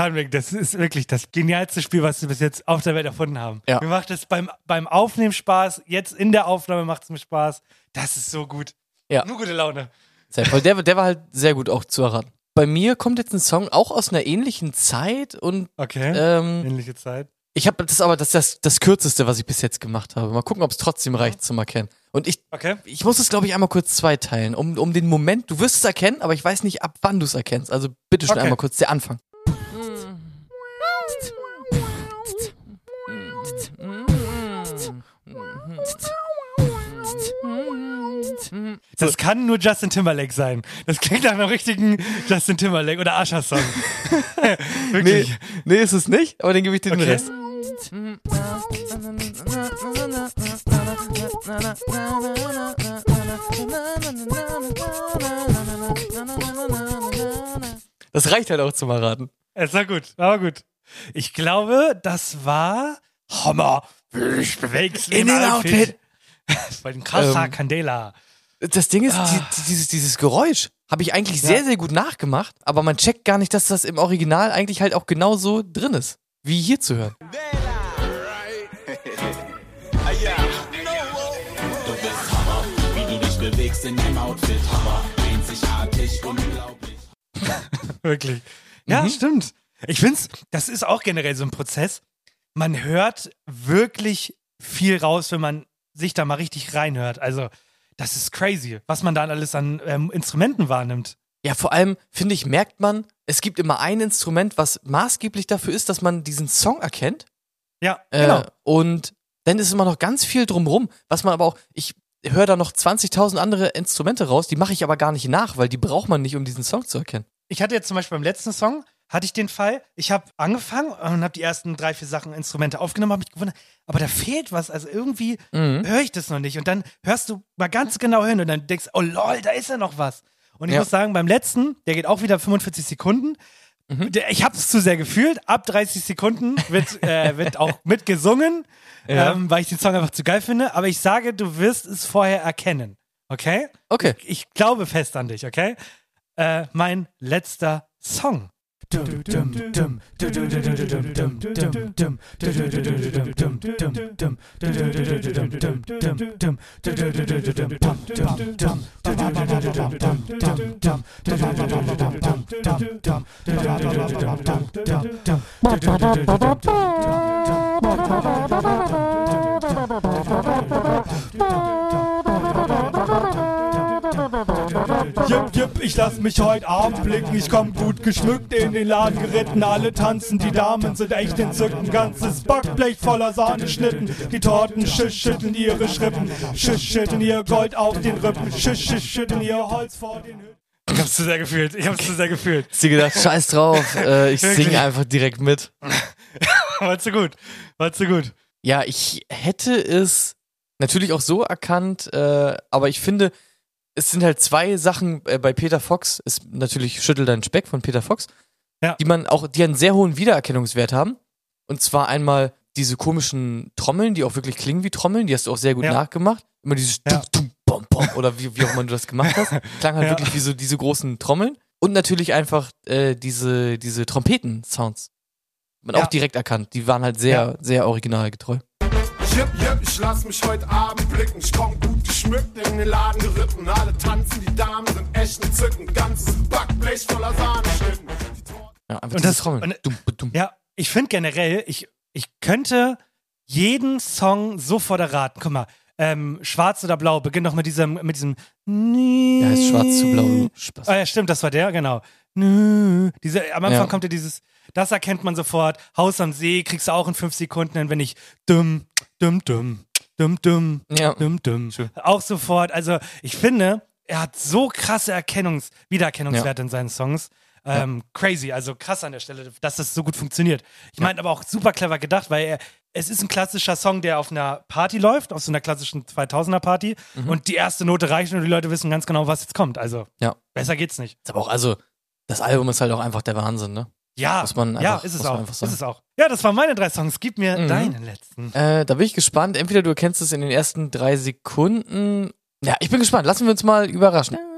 Anmerken, das ist wirklich das genialste Spiel, was wir bis jetzt auf der Welt erfunden haben. Ja. Mir macht es beim, beim Aufnehmen Spaß, jetzt in der Aufnahme macht es mir Spaß. Das ist so gut. Ja. Nur gute Laune. Sehr voll. Der, der war halt sehr gut auch zu erraten. Bei mir kommt jetzt ein Song auch aus einer ähnlichen Zeit und Okay. ähm, Ähnliche Zeit. ich habe das aber das, das das kürzeste, was ich bis jetzt gemacht habe. Mal gucken, ob es trotzdem reicht zum Erkennen. Und ich Okay. ich muss es glaube ich einmal kurz zweiteilen, um um den Moment. Du wirst es erkennen, aber ich weiß nicht ab wann du es erkennst. Also bitte schon Okay. einmal kurz der Anfang. Das kann nur Justin Timberlake sein. Das klingt nach einem richtigen Justin Timberlake oder Asher-Song. Wirklich. Nee, nee, ist es nicht, aber dann gebe ich dir den Okay. Rest. Das reicht halt auch zum Erraten. Es war gut, war gut. Ich glaube, das war Hammer. Ich beweg's In den Outfit. Bei den Casa Ähm, Candela. Das Ding ist, Ah. die, die, dieses, dieses Geräusch habe ich eigentlich sehr, sehr gut nachgemacht, aber man checkt gar nicht, dass das im Original eigentlich halt auch genauso drin ist, wie hier zu hören. Wirklich. Ja, stimmt. Ich find's, das ist auch generell so ein Prozess. Man hört wirklich viel raus, wenn man sich da mal richtig reinhört. Also, das ist crazy, was man da alles an ähm, Instrumenten wahrnimmt. Ja, vor allem, finde ich, merkt man, es gibt immer ein Instrument, was maßgeblich dafür ist, dass man diesen Song erkennt. Ja, Äh, genau. Und dann ist immer noch ganz viel drumrum, was man aber auch, ich höre da noch 20.000 andere Instrumente raus, die mache ich aber gar nicht nach, weil die braucht man nicht, um diesen Song zu erkennen. Ich hatte jetzt zum Beispiel beim letzten Song, hatte ich den Fall, ich habe angefangen und habe die ersten drei, vier Sachen, Instrumente aufgenommen, habe mich gewundert, aber da fehlt was, also irgendwie Mhm. höre ich das noch nicht. Und dann hörst du mal ganz genau hin und dann denkst oh lol, da ist ja noch was. Und ich Ja. muss sagen, beim letzten, der geht auch wieder 45 Sekunden, Mhm. ich habe es zu sehr gefühlt, ab 30 Sekunden wird, äh, wird auch mitgesungen, Ja. ähm, weil ich den Song einfach zu geil finde, aber ich sage, du wirst es vorher erkennen, okay? Okay. Ich, ich glaube fest an dich, okay? Äh, mein letzter Song. dum Jip, jip, ich lass mich heute Abend blicken. Ich komm gut geschmückt in den Laden geritten. Alle tanzen, die Damen sind echt entzückend. Ganzes Backblech voller Sahneschnitten. Die Torten schisch schütteln ihre Schrippen. Schisch schütteln ihr Gold auf den Rippen. Schisch, schisch schütteln ihr Holz vor den Hütten. Ich hab's zu sehr gefühlt. Ich hab's zu sehr gefühlt. Hast du gedacht, scheiß drauf, äh, ich singe einfach direkt mit. War zu gut. War zu gut. Ja, ich hätte es natürlich auch so erkannt, äh, aber ich finde, es sind halt zwei Sachen äh, bei Peter Fox, ist natürlich Schüttel deinen Speck von Peter Fox, Ja. die man auch, die einen sehr hohen Wiedererkennungswert haben. Und zwar einmal diese komischen Trommeln, die auch wirklich klingen wie Trommeln, die hast du auch sehr gut Ja. nachgemacht. Immer dieses Ja. tum, tum, bom, bom, oder wie, wie auch immer du das gemacht hast. Klang halt wirklich wie so diese großen Trommeln. Und natürlich einfach äh, diese, diese Trompeten-Sounds. Man auch direkt erkannt. Die waren halt sehr, sehr originalgetreu. Jip, jip, ich lass mich heute Abend blicken. Ich komm gut geschmückt in den Laden geritten. Alle tanzen, die Damen sind echt entzückend. Ganzes Backblech voller Sahneschnitten. Ja, einfach Und das- Trommeln. und- Dum, dum. Ja, ich finde generell, ich, ich könnte jeden Song sofort erraten. Guck mal, ähm, Schwarz oder Blau beginnt doch mit diesem, mit diesem. Der heißt Schwarz zu Blau. Spaß. Ah ja, stimmt, das war der, genau. Nö. Diese, am Anfang Ja. kommt ja dieses, das erkennt man sofort. Haus am See kriegst du auch in fünf Sekunden, hin, wenn ich dumm, dumm, dumm, dumm, dumm, Ja. dumm, dumm. Auch sofort. Also ich finde, er hat so krasse Erkennungs-, Wiedererkennungswerte in seinen Songs. Ähm, Crazy, also krass an der Stelle, dass das so gut funktioniert. Ich meine aber auch super clever gedacht, weil er, es ist ein klassischer Song, der auf einer Party läuft, auf so einer klassischen 2000er Party Mhm. und die erste Note reicht und die Leute wissen ganz genau, was jetzt kommt. Also Ja. besser geht's nicht. Ist aber auch, also, das Album ist halt auch einfach der Wahnsinn, ne? Ja, Muss man ja, einfach- ist es auch. Ist es auch. Ja, das waren meine drei Songs. Gib mir Mhm. deinen letzten. Äh, da bin ich gespannt. Entweder du erkennst es in den ersten drei Sekunden. Ja, ich bin gespannt. Lassen wir uns mal überraschen. Alter.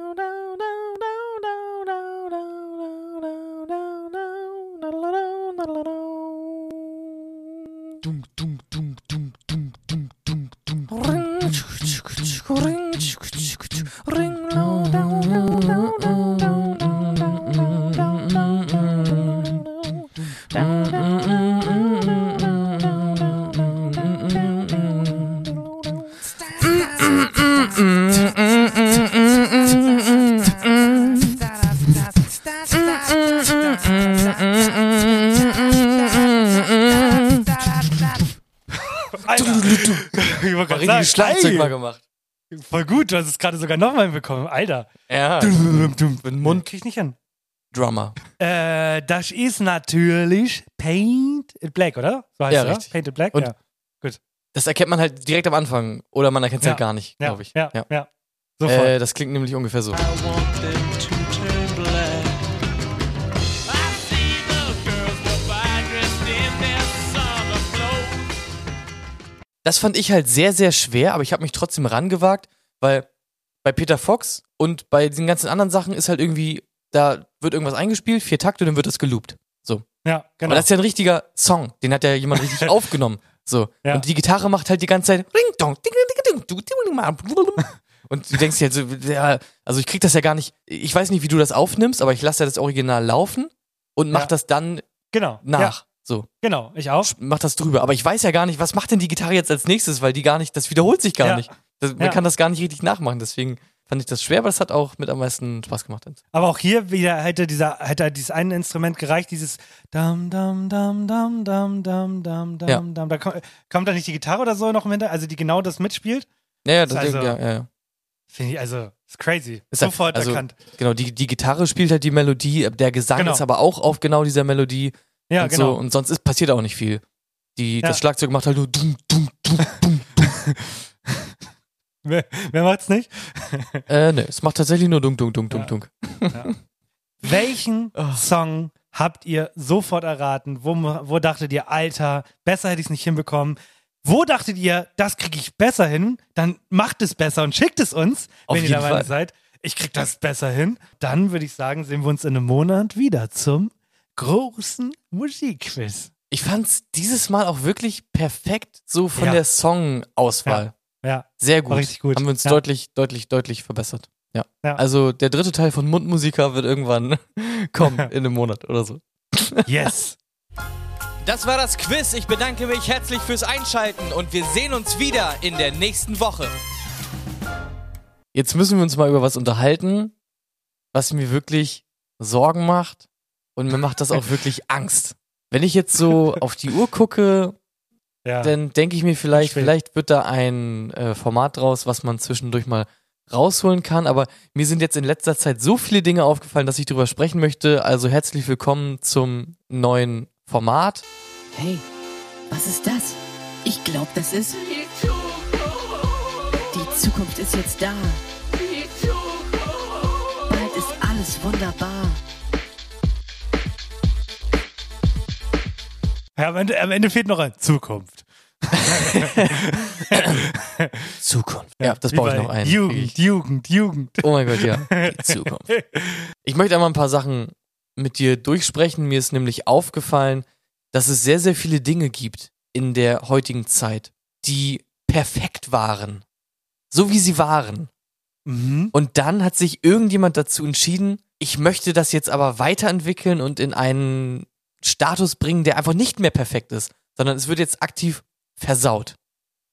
Ey, mal gemacht. Voll gut, du hast es gerade sogar nochmal hinbekommen. Alter. Ja. Mit Mund Krieg ich nicht hin. Drummer. Äh, das ist natürlich Paint it Black, oder? So heißt Ja, es. Paint it Black, Und ja. Gut. Das erkennt man halt direkt am Anfang. Oder man erkennt es Ja. halt gar nicht, Ja, glaube ich. ja, ja. Sofort. Äh, das klingt nämlich ungefähr so. Das fand ich halt sehr, sehr schwer, aber ich habe mich trotzdem rangewagt, weil bei Peter Fox und bei den ganzen anderen Sachen ist halt irgendwie, da wird irgendwas eingespielt, vier Takte, dann wird das geloopt. So. Ja, genau. Aber das ist ja ein richtiger Song, den hat ja jemand richtig aufgenommen. So. Ja. Und die Gitarre macht halt die ganze Zeit Ring dong, ding, ding, ding, ding, ding, ding, und du denkst dir halt so, ja, also ich krieg das ja gar nicht, ich weiß nicht, wie du das aufnimmst, aber ich lasse ja das Original laufen und mach Ja. das dann Genau. nach. Ja, So. genau. Ich auch. Mach das drüber. Aber ich weiß ja gar nicht, was macht denn die Gitarre jetzt als nächstes, weil die gar nicht, das wiederholt sich gar Ja. nicht. Das, man Ja. kann das gar nicht richtig nachmachen, deswegen fand ich das schwer, aber es hat auch mit am meisten Spaß gemacht. Aber auch hier wieder hätte dieser, hätte dieses eine Instrument gereicht, dieses Dam, Dam, Dam, Dam, Dam, Dam, Dam, Dam, Ja. Dam. Da kommt, kommt da nicht die Gitarre oder so noch im Hinter, also die genau das mitspielt? Ja, ja, Ist das, also, ja, ja, ja. Finde ich, also, ist crazy. Ist halt- Sofort also, erkannt. Genau, die, die Gitarre spielt halt die Melodie, der Gesang Genau. ist aber auch auf genau dieser Melodie. Ja, und genau. So, und sonst ist, passiert auch nicht viel. Die, Ja. Das Schlagzeug macht halt nur dum, dum, dum, dum. Wer, wer macht's nicht? äh, ne, es macht tatsächlich nur dunk, dunk, dunk, dunk, dunk. Welchen Oh. Song habt ihr sofort erraten? Wo, wo dachtet ihr, Alter, besser hätte ich es nicht hinbekommen? Wo dachtet ihr, das kriege ich besser hin? Dann macht es besser und schickt es uns, Auf wenn ihr dabei Fall. seid. Ich krieg das besser hin. Dann würde ich sagen, sehen wir uns in einem Monat wieder zum großen Musikquiz. Ich fand's dieses Mal auch wirklich perfekt so von Ja. der Songauswahl. Ja. Sehr gut. War richtig gut. Haben wir uns Ja. deutlich, deutlich, deutlich verbessert. Ja. Ja. Also der dritte Teil von Mundmusiker wird irgendwann kommen in einem Monat oder so. Yes. Das war das Quiz. Ich bedanke mich herzlich fürs Einschalten und wir sehen uns wieder in der nächsten Woche. Jetzt müssen wir uns mal über was unterhalten, was mir wirklich Sorgen macht und mir macht das auch wirklich Angst. Wenn ich jetzt so auf die Uhr gucke, Ja. dann denke ich mir vielleicht, Spät. vielleicht wird da ein äh, Format draus, was man zwischendurch mal rausholen kann. Aber mir sind jetzt in letzter Zeit so viele Dinge aufgefallen, dass ich darüber sprechen möchte. Also herzlich willkommen zum neuen Format. Hey, was ist das? Ich glaube, das ist. Die Zukunft ist jetzt da. Bald ist alles wunderbar. Ja, am, Ende, am Ende fehlt noch eine Zukunft. Zukunft. Ja, das Wie baue ich noch ein. Jugend, Jugend, Jugend. Oh mein Gott, ja. Die Zukunft. Ich möchte einmal ein paar Sachen mit dir durchsprechen. Mir ist nämlich aufgefallen, dass es sehr, sehr viele Dinge gibt in der heutigen Zeit, die perfekt waren. So wie sie waren. Mhm. Und dann hat sich irgendjemand dazu entschieden, ich möchte das jetzt aber weiterentwickeln und in einen Status bringen, der einfach nicht mehr perfekt ist, sondern es wird jetzt aktiv versaut.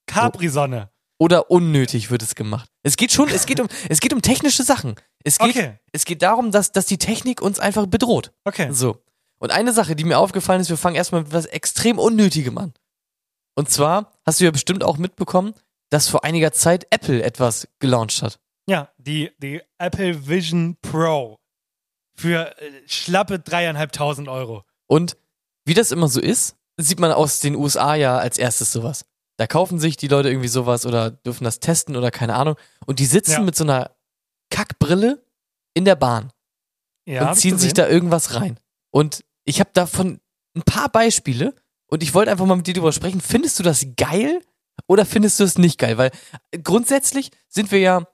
Capri-Sonne. Oder unnötig wird es gemacht. Es geht schon, es geht um, es geht um technische Sachen. Es geht, Okay. es geht darum, dass, dass die Technik uns einfach bedroht. Okay. So. Und eine Sache, die mir aufgefallen ist, wir fangen erstmal mit was extrem Unnötigem an. Und zwar hast du ja bestimmt auch mitbekommen, dass vor einiger Zeit Apple etwas gelauncht hat. Ja, die, die Apple Vision Pro. Für äh, schlappe dreieinhalbtausend Euro. Und wie das immer so ist, sieht man aus den USA ja als erstes sowas. Da kaufen sich die Leute irgendwie sowas oder dürfen das testen oder keine Ahnung. Und die sitzen Ja. mit so einer Kackbrille in der Bahn Ja, und ziehen sich da irgendwas rein. Und ich habe davon ein paar Beispiele und ich wollte einfach mal mit dir drüber sprechen. Findest du das geil oder findest du es nicht geil? Weil grundsätzlich sind wir ja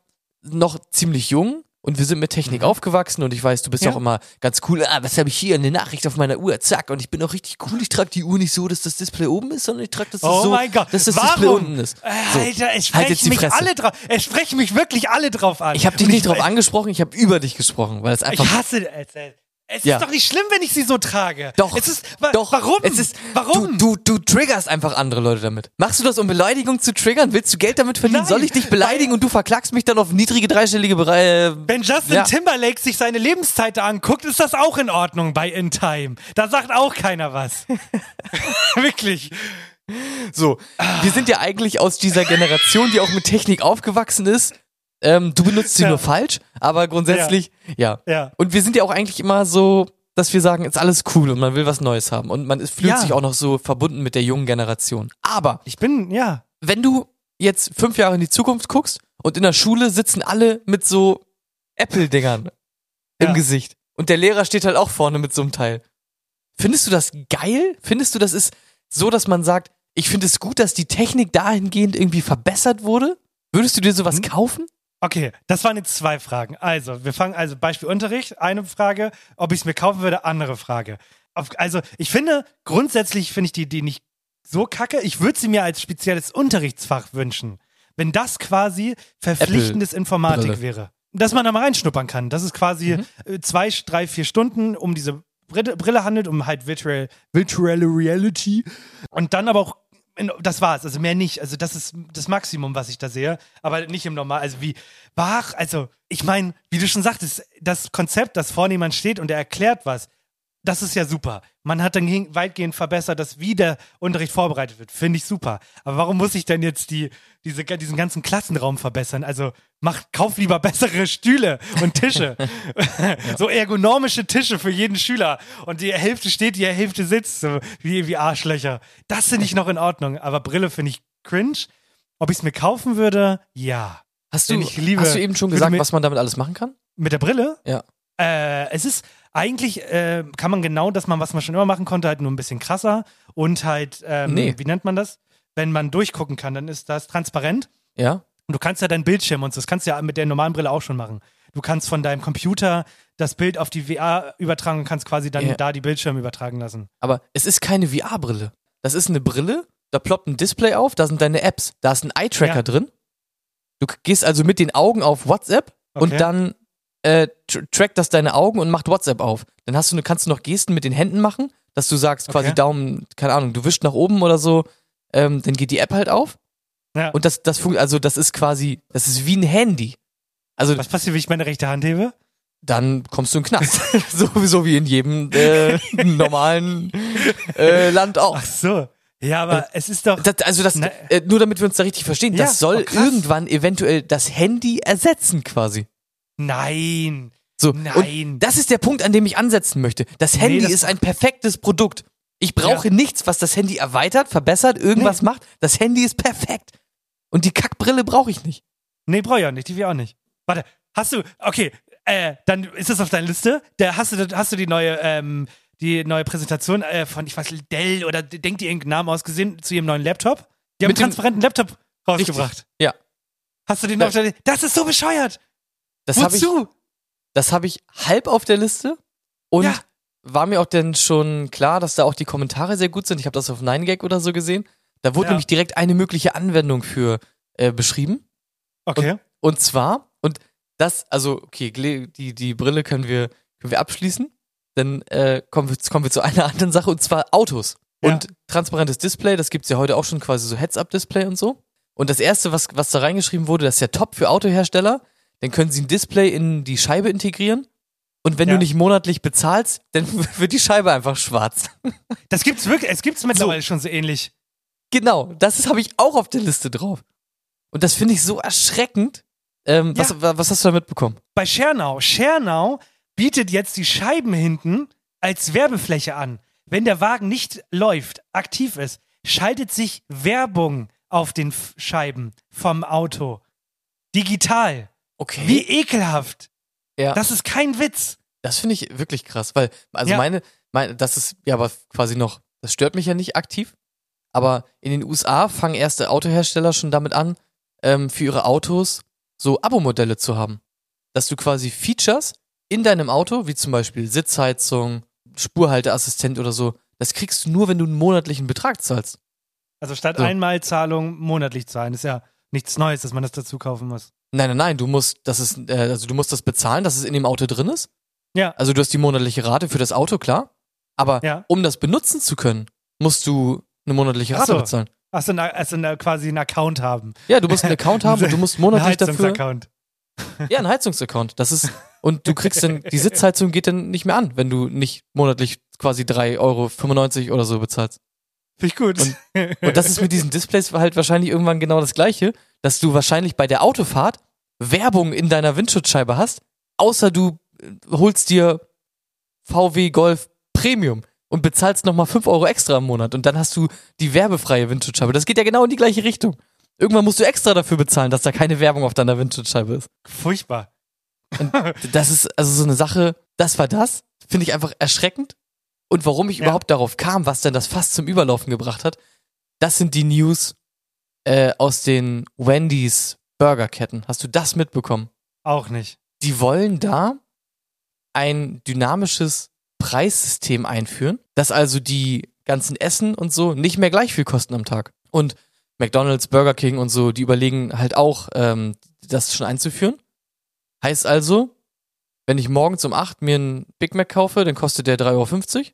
noch ziemlich jung und wir sind mit Technik aufgewachsen und ich weiß, du bist ja Mhm. Auch immer ganz cool. Ah, was habe ich hier? Eine Nachricht auf meiner Uhr. Zack. Und ich bin auch richtig cool. Ich trage die Uhr nicht so, dass das Display oben ist, sondern ich trage das Oh so, mein Gott, dass das warum? Display unten ist. So, Alter, es halt sprechen die mich Fresse. alle drauf. Es sprechen mich wirklich alle drauf an. Ich habe dich Und nicht drauf angesprochen, ich habe über dich gesprochen, weil es einfach Ich hasse es. Es Ja. ist doch nicht schlimm, wenn ich sie so trage. Doch. Es ist, wa Doch. Warum? Es ist, warum? Du, du, du triggerst einfach andere Leute damit. Machst du das, um Beleidigung zu triggern? Willst du Geld damit verdienen? Nein, Soll ich dich beleidigen und du verklagst mich dann auf niedrige dreistellige Bereiche? Wenn Justin Ja. Timberlake sich seine Lebenszeit anguckt, ist das auch in Ordnung bei In Time. Da sagt auch keiner was. Wirklich. So, wir sind ja eigentlich aus dieser Generation, die auch mit Technik aufgewachsen ist. Ähm, du benutzt sie Ja. nur falsch, aber grundsätzlich, ja. Ja. Und wir sind ja auch eigentlich immer so, dass wir sagen, ist alles cool und man will was Neues haben. Und man ist, fühlt Ja. sich auch noch so verbunden mit der jungen Generation. Aber Ich bin, ja. wenn du jetzt fünf Jahre in die Zukunft guckst und in der Schule sitzen alle mit so Apple-Dingern im Ja. Gesicht und der Lehrer steht halt auch vorne mit so einem Teil. Findest du das geil? Findest du, das ist so, dass man sagt, ich finde es gut, dass die Technik dahingehend irgendwie verbessert wurde? Würdest du dir sowas kaufen? Okay, das waren jetzt zwei Fragen. Also, wir fangen also Beispiel Unterricht, eine Frage, ob ich es mir kaufen würde, andere Frage. Auf, also, ich finde, grundsätzlich finde ich die Idee nicht so kacke. Ich würde sie mir als spezielles Unterrichtsfach wünschen. Wenn das quasi verpflichtendes Informatik Brille. wäre. Dass man da mal reinschnuppern kann. Das ist quasi äh, zwei, drei, vier Stunden um diese Brille, handelt, um halt Virtual, Virtual Reality. Und dann aber auch das war's, also mehr nicht. Also das ist das Maximum, was ich da sehe, aber nicht im Normal. Also wie, wach, also ich meine, wie du schon sagtest, das Konzept, dass vorne jemand steht und er erklärt was, das ist ja super. Man hat dann weitgehend verbessert, dass wie der Unterricht vorbereitet wird. Finde ich super. Aber warum muss ich denn jetzt die, diese, diesen ganzen Klassenraum verbessern? Also mach, kauf lieber bessere Stühle und Tische. So ergonomische Tische für jeden Schüler. Und die Hälfte steht, die Hälfte sitzt, so wie, wie Arschlöcher. Das finde ich noch in Ordnung. Aber Brille finde ich cringe. Ob ich es mir kaufen würde? Ja. Hast du, liebe- hast du eben schon gesagt, was man damit alles machen kann? Mit der Brille? Ja. Äh, es ist eigentlich, äh, kann man genau das machen, was man schon immer machen konnte, halt nur ein bisschen krasser und halt, ähm, Nee. wie nennt man das? Wenn man durchgucken kann, dann ist das transparent. Ja. Und du kannst ja dein Bildschirm und so, das kannst du ja mit der normalen Brille auch schon machen. Du kannst von deinem Computer das Bild auf die VR übertragen und kannst quasi dann Ja. da die Bildschirme übertragen lassen. Aber es ist keine VR-Brille. Das ist eine Brille, da ploppt ein Display auf, da sind deine Apps, da ist ein Eye-Tracker Ja. drin. Du gehst also mit den Augen auf WhatsApp Okay. und dann äh, tr trackt das deine Augen und macht WhatsApp auf. Dann hast du, eine- kannst du noch Gesten mit den Händen machen, dass du sagst, quasi Okay. Daumen, keine Ahnung, du wischst nach oben oder so, ähm, dann geht die App halt auf. Ja. Und das, das funkt, also das ist quasi, das ist wie ein Handy. Also Was passiert, wenn ich meine rechte Hand hebe? dann kommst du in den Knast. Sowieso wie in jedem äh, normalen äh, Land auch. Ach so. Ja, aber es ist doch. Das, also das, Na- äh, nur damit wir uns da richtig verstehen, Ja, das soll oh, irgendwann eventuell das Handy ersetzen quasi. Nein. So, Nein. Und das ist der Punkt, an dem ich ansetzen möchte. Das Nee, Handy das- ist ein perfektes Produkt. Ich brauche nichts, was das Handy erweitert, verbessert, irgendwas macht. Das Handy ist perfekt. Und die Kackbrille brauche ich nicht. Nee, brauche ich auch nicht, die will ich auch nicht. Warte, hast du, okay, äh, dann ist das auf deiner Liste. Der, hast, du, hast du die neue, ähm, die neue Präsentation äh, von, ich weiß, Dell oder denkt ihr irgendeinen Namen ausgesehen zu ihrem neuen Laptop? Die haben Mit einen transparenten Laptop rausgebracht. Richtig. Ja. Hast du den noch Ja. Das ist so bescheuert! Das habe ich, das hab ich halb auf der Liste. Und Ja. war mir auch denn schon klar, dass da auch die Kommentare sehr gut sind. Ich habe das auf 9gag oder so gesehen. Da wurde Ja. nämlich direkt eine mögliche Anwendung für äh, beschrieben. Okay. Und, und zwar, und das, also, okay, die, die Brille können wir, können wir abschließen. Dann äh, kommen, wir, kommen wir zu einer anderen Sache, und zwar Autos. Ja. Und transparentes Display, das gibt's ja heute auch schon quasi so Heads-Up-Display und so. Und das erste, was, was da reingeschrieben wurde, das ist ja top für Autohersteller. Dann können sie ein Display in die Scheibe integrieren. Und wenn Ja. du nicht monatlich bezahlst, dann wird die Scheibe einfach schwarz. Das gibt's wirklich, es gibt's mittlerweile schon so ähnlich. Genau, das habe ich auch auf der Liste drauf. Und das finde ich so erschreckend. Ähm, Ja. was, wa- was hast du da mitbekommen? Bei Schernau, Schernau bietet jetzt die Scheiben hinten als Werbefläche an. Wenn der Wagen nicht läuft, aktiv ist, schaltet sich Werbung auf den Scheiben vom Auto. Digital. Okay. Wie ekelhaft. Ja. Das ist kein Witz. Das finde ich wirklich krass, weil, also Ja. meine, meine, das ist ja aber quasi noch, das stört mich ja nicht aktiv, aber in den USA fangen erste Autohersteller schon damit an, ähm, für ihre Autos so Abo-Modelle zu haben. Dass du quasi Features in deinem Auto, wie zum Beispiel Sitzheizung, Spurhalteassistent oder so, das kriegst du nur, wenn du einen monatlichen Betrag zahlst. Also statt So. Einmalzahlung monatlich zahlen. Ist ja nichts Neues, dass man das dazu kaufen muss. Nein, nein, nein, du musst, das ist, äh, also du musst das bezahlen, dass es in dem Auto drin ist. Ja. Also du hast die monatliche Rate für das Auto, klar. Aber Ja. um das benutzen zu können, musst du eine monatliche Rate so. bezahlen. Achso, also na, quasi einen Account haben. Ja, du musst einen Account haben und du musst monatlich Ein dafür. Heizungsaccount. Ja, ein Heizungsaccount. Das ist, und du kriegst dann, die Sitzheizung geht dann nicht mehr an, wenn du nicht monatlich quasi 3,95 Euro oder so bezahlst. Finde ich gut. Und, und das ist mit diesen Displays halt wahrscheinlich irgendwann genau das Gleiche, dass du wahrscheinlich bei der Autofahrt Werbung in deiner Windschutzscheibe hast, außer du äh, holst dir VW Golf Premium und bezahlst nochmal 5 Euro extra im Monat und dann hast du die werbefreie Windschutzscheibe. Das geht ja genau in die gleiche Richtung. Irgendwann musst du extra dafür bezahlen, dass da keine Werbung auf deiner Windschutzscheibe ist. Furchtbar. Und das ist also so eine Sache, das war das, finde ich einfach erschreckend. Und warum ich Ja. überhaupt darauf kam, was denn das fast zum Überlaufen gebracht hat, das sind die News äh, aus den Wendy's Burgerketten. Hast du das mitbekommen? Auch nicht. Die wollen da ein dynamisches Preissystem einführen, dass also die ganzen Essen und so nicht mehr gleich viel kosten am Tag. Und McDonald's, Burger King und so, die überlegen halt auch, ähm, das schon einzuführen. Heißt also, wenn ich morgens um 8 mir einen Big Mac kaufe, dann kostet der 3,50 Euro.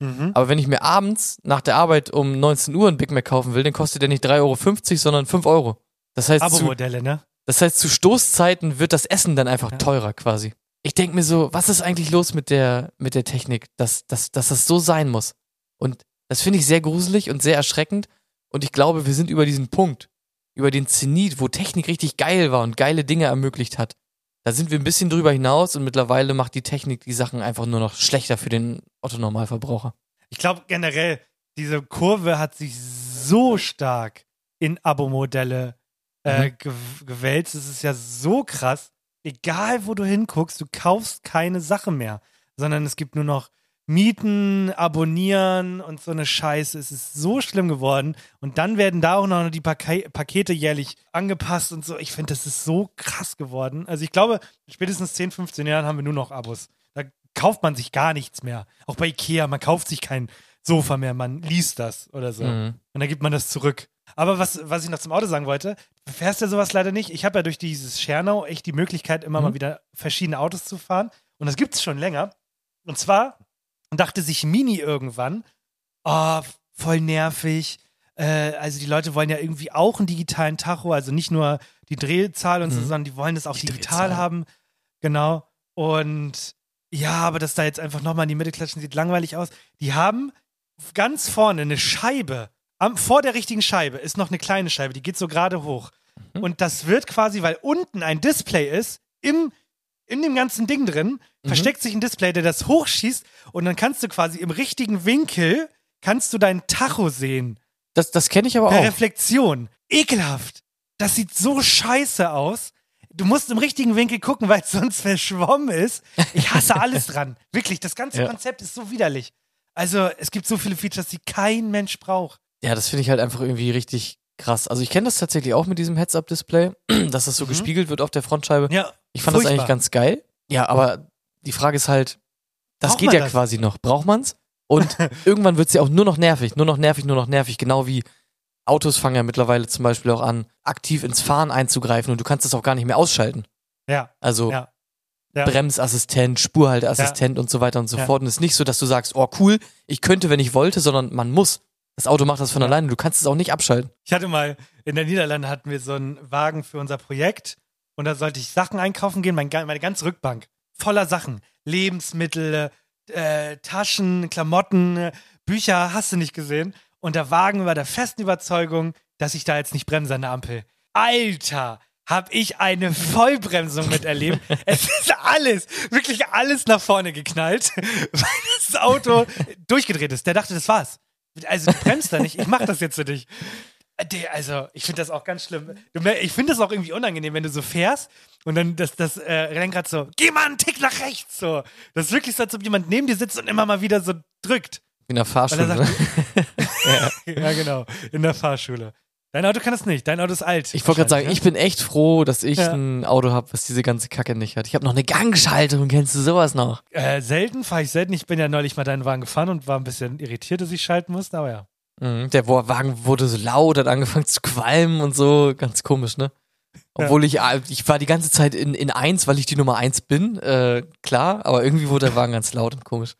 Mhm. Aber wenn ich mir abends nach der Arbeit um 19 Uhr einen Big Mac kaufen will, dann kostet der nicht 3,50 Euro, sondern 5 Euro. Das heißt, zu, ne? das heißt, zu Stoßzeiten wird das Essen dann einfach teurer quasi. Ich denke mir so, was ist eigentlich los mit der, mit der Technik, dass, dass, dass das so sein muss? Und das finde ich sehr gruselig und sehr erschreckend. Und ich glaube, wir sind über diesen Punkt, über den Zenit, wo Technik richtig geil war und geile Dinge ermöglicht hat. Da sind wir ein bisschen drüber hinaus und mittlerweile macht die Technik die Sachen einfach nur noch schlechter für den Otto-Normalverbraucher. Ich glaube generell, diese Kurve hat sich so stark in Abo-Modelle äh, Mhm. ge gewälzt. Es ist ja so krass. Egal, wo du hinguckst, du kaufst keine Sache mehr, sondern es gibt nur noch Mieten, Abonnieren und so eine Scheiße. Es ist so schlimm geworden. Und dann werden da auch noch die Pake Pakete jährlich angepasst und so. Ich finde, das ist so krass geworden. Also ich glaube, spätestens 10, 15 Jahren haben wir nur noch Abos. Kauft man sich gar nichts mehr. Auch bei Ikea, man kauft sich kein Sofa mehr, man liest das oder so. Mhm. Und dann gibt man das zurück. Aber was, was ich noch zum Auto sagen wollte, du fährst ja sowas leider nicht. Ich habe ja durch dieses Schernau echt die Möglichkeit, immer mal wieder verschiedene Autos zu fahren. Und das gibt es schon länger. Und zwar dachte sich Mini irgendwann, oh, voll nervig. Äh, also die Leute wollen ja irgendwie auch einen digitalen Tacho, also nicht nur die Drehzahl und so, Mhm. sondern die wollen das auch Die digital Drehzahl. haben. Genau. Und ja, aber das da jetzt einfach nochmal in die Mitte klatschen, sieht langweilig aus. Die haben ganz vorne eine Scheibe. Am, vor der richtigen Scheibe ist noch eine kleine Scheibe, die geht so gerade hoch. Mhm. Und das wird quasi, weil unten ein Display ist, im, in dem ganzen Ding drin, Mhm. versteckt sich ein Display, der das hochschießt und dann kannst du quasi im richtigen Winkel, kannst du deinen Tacho sehen. Das, das kenne ich aber Per auch. Reflexion. Ekelhaft. Das sieht so scheiße aus. Du musst im richtigen Winkel gucken, weil es sonst verschwommen ist. Ich hasse alles dran. Wirklich, das ganze Ja. Konzept ist so widerlich. Also, es gibt so viele Features, die kein Mensch braucht. Ja, das finde ich halt einfach irgendwie richtig krass. Also ich kenne das tatsächlich auch mit diesem Heads-Up-Display, dass das so Mhm. gespiegelt wird auf der Frontscheibe. Ja, Ich fand das furchtbar. eigentlich ganz geil. Ja, aber die Frage ist halt, das Braucht geht ja das? quasi noch. Braucht man's? Und irgendwann wird's ja auch nur noch nervig, nur noch nervig, nur noch nervig. Genau wie Autos fangen ja mittlerweile zum Beispiel auch an, aktiv ins Fahren einzugreifen und du kannst das auch gar nicht mehr ausschalten. Ja. Also Ja. Ja. Bremsassistent, Spurhalteassistent und so weiter und so Ja. fort. Und es ist nicht so, dass du sagst, oh cool, ich könnte, wenn ich wollte, sondern man muss. Das Auto macht das von alleine, du kannst es auch nicht abschalten. Ich hatte mal, in der Niederlande hatten wir so einen Wagen für unser Projekt und da sollte ich Sachen einkaufen gehen, mein, ga- meine ganze Rückbank voller Sachen. Lebensmittel, äh, Taschen, Klamotten, Bücher, hast du nicht gesehen. Und der Wagen war der festen Überzeugung, dass ich da jetzt nicht bremse an der Ampel. Alter, hab ich eine Vollbremsung miterlebt. es ist alles, wirklich alles nach vorne geknallt, weil das Auto durchgedreht ist. Der dachte, das war's. Also du bremst da nicht, ich mach das jetzt für dich. Also, ich finde das auch ganz schlimm. Ich finde das auch irgendwie unangenehm, wenn du so fährst und dann das, das äh, Lenkrad so, geh mal einen Tick nach rechts, so. Das ist wirklich so, als ob jemand neben dir sitzt und immer mal wieder so drückt. In der Fahrschule. Er Ne? ja. genau, in der Fahrschule. Dein Auto kann das nicht, dein Auto ist alt. Ich wollte gerade sagen, ich bin echt froh, dass ich Ja. ein Auto habe, was diese ganze Kacke nicht hat. Ich habe noch eine Gangschaltung, kennst du sowas noch? Äh, selten fahre ich selten. Ich bin ja neulich mal deinen Wagen gefahren und war ein bisschen irritiert, dass ich schalten musste, aber ja. Mhm, der Wagen wurde so laut, hat angefangen zu qualmen und so, ganz komisch, ne? Obwohl ich, äh, ich war die ganze Zeit in, in eins, weil ich die Nummer eins bin, äh, klar, aber irgendwie wurde der Wagen ganz laut und komisch.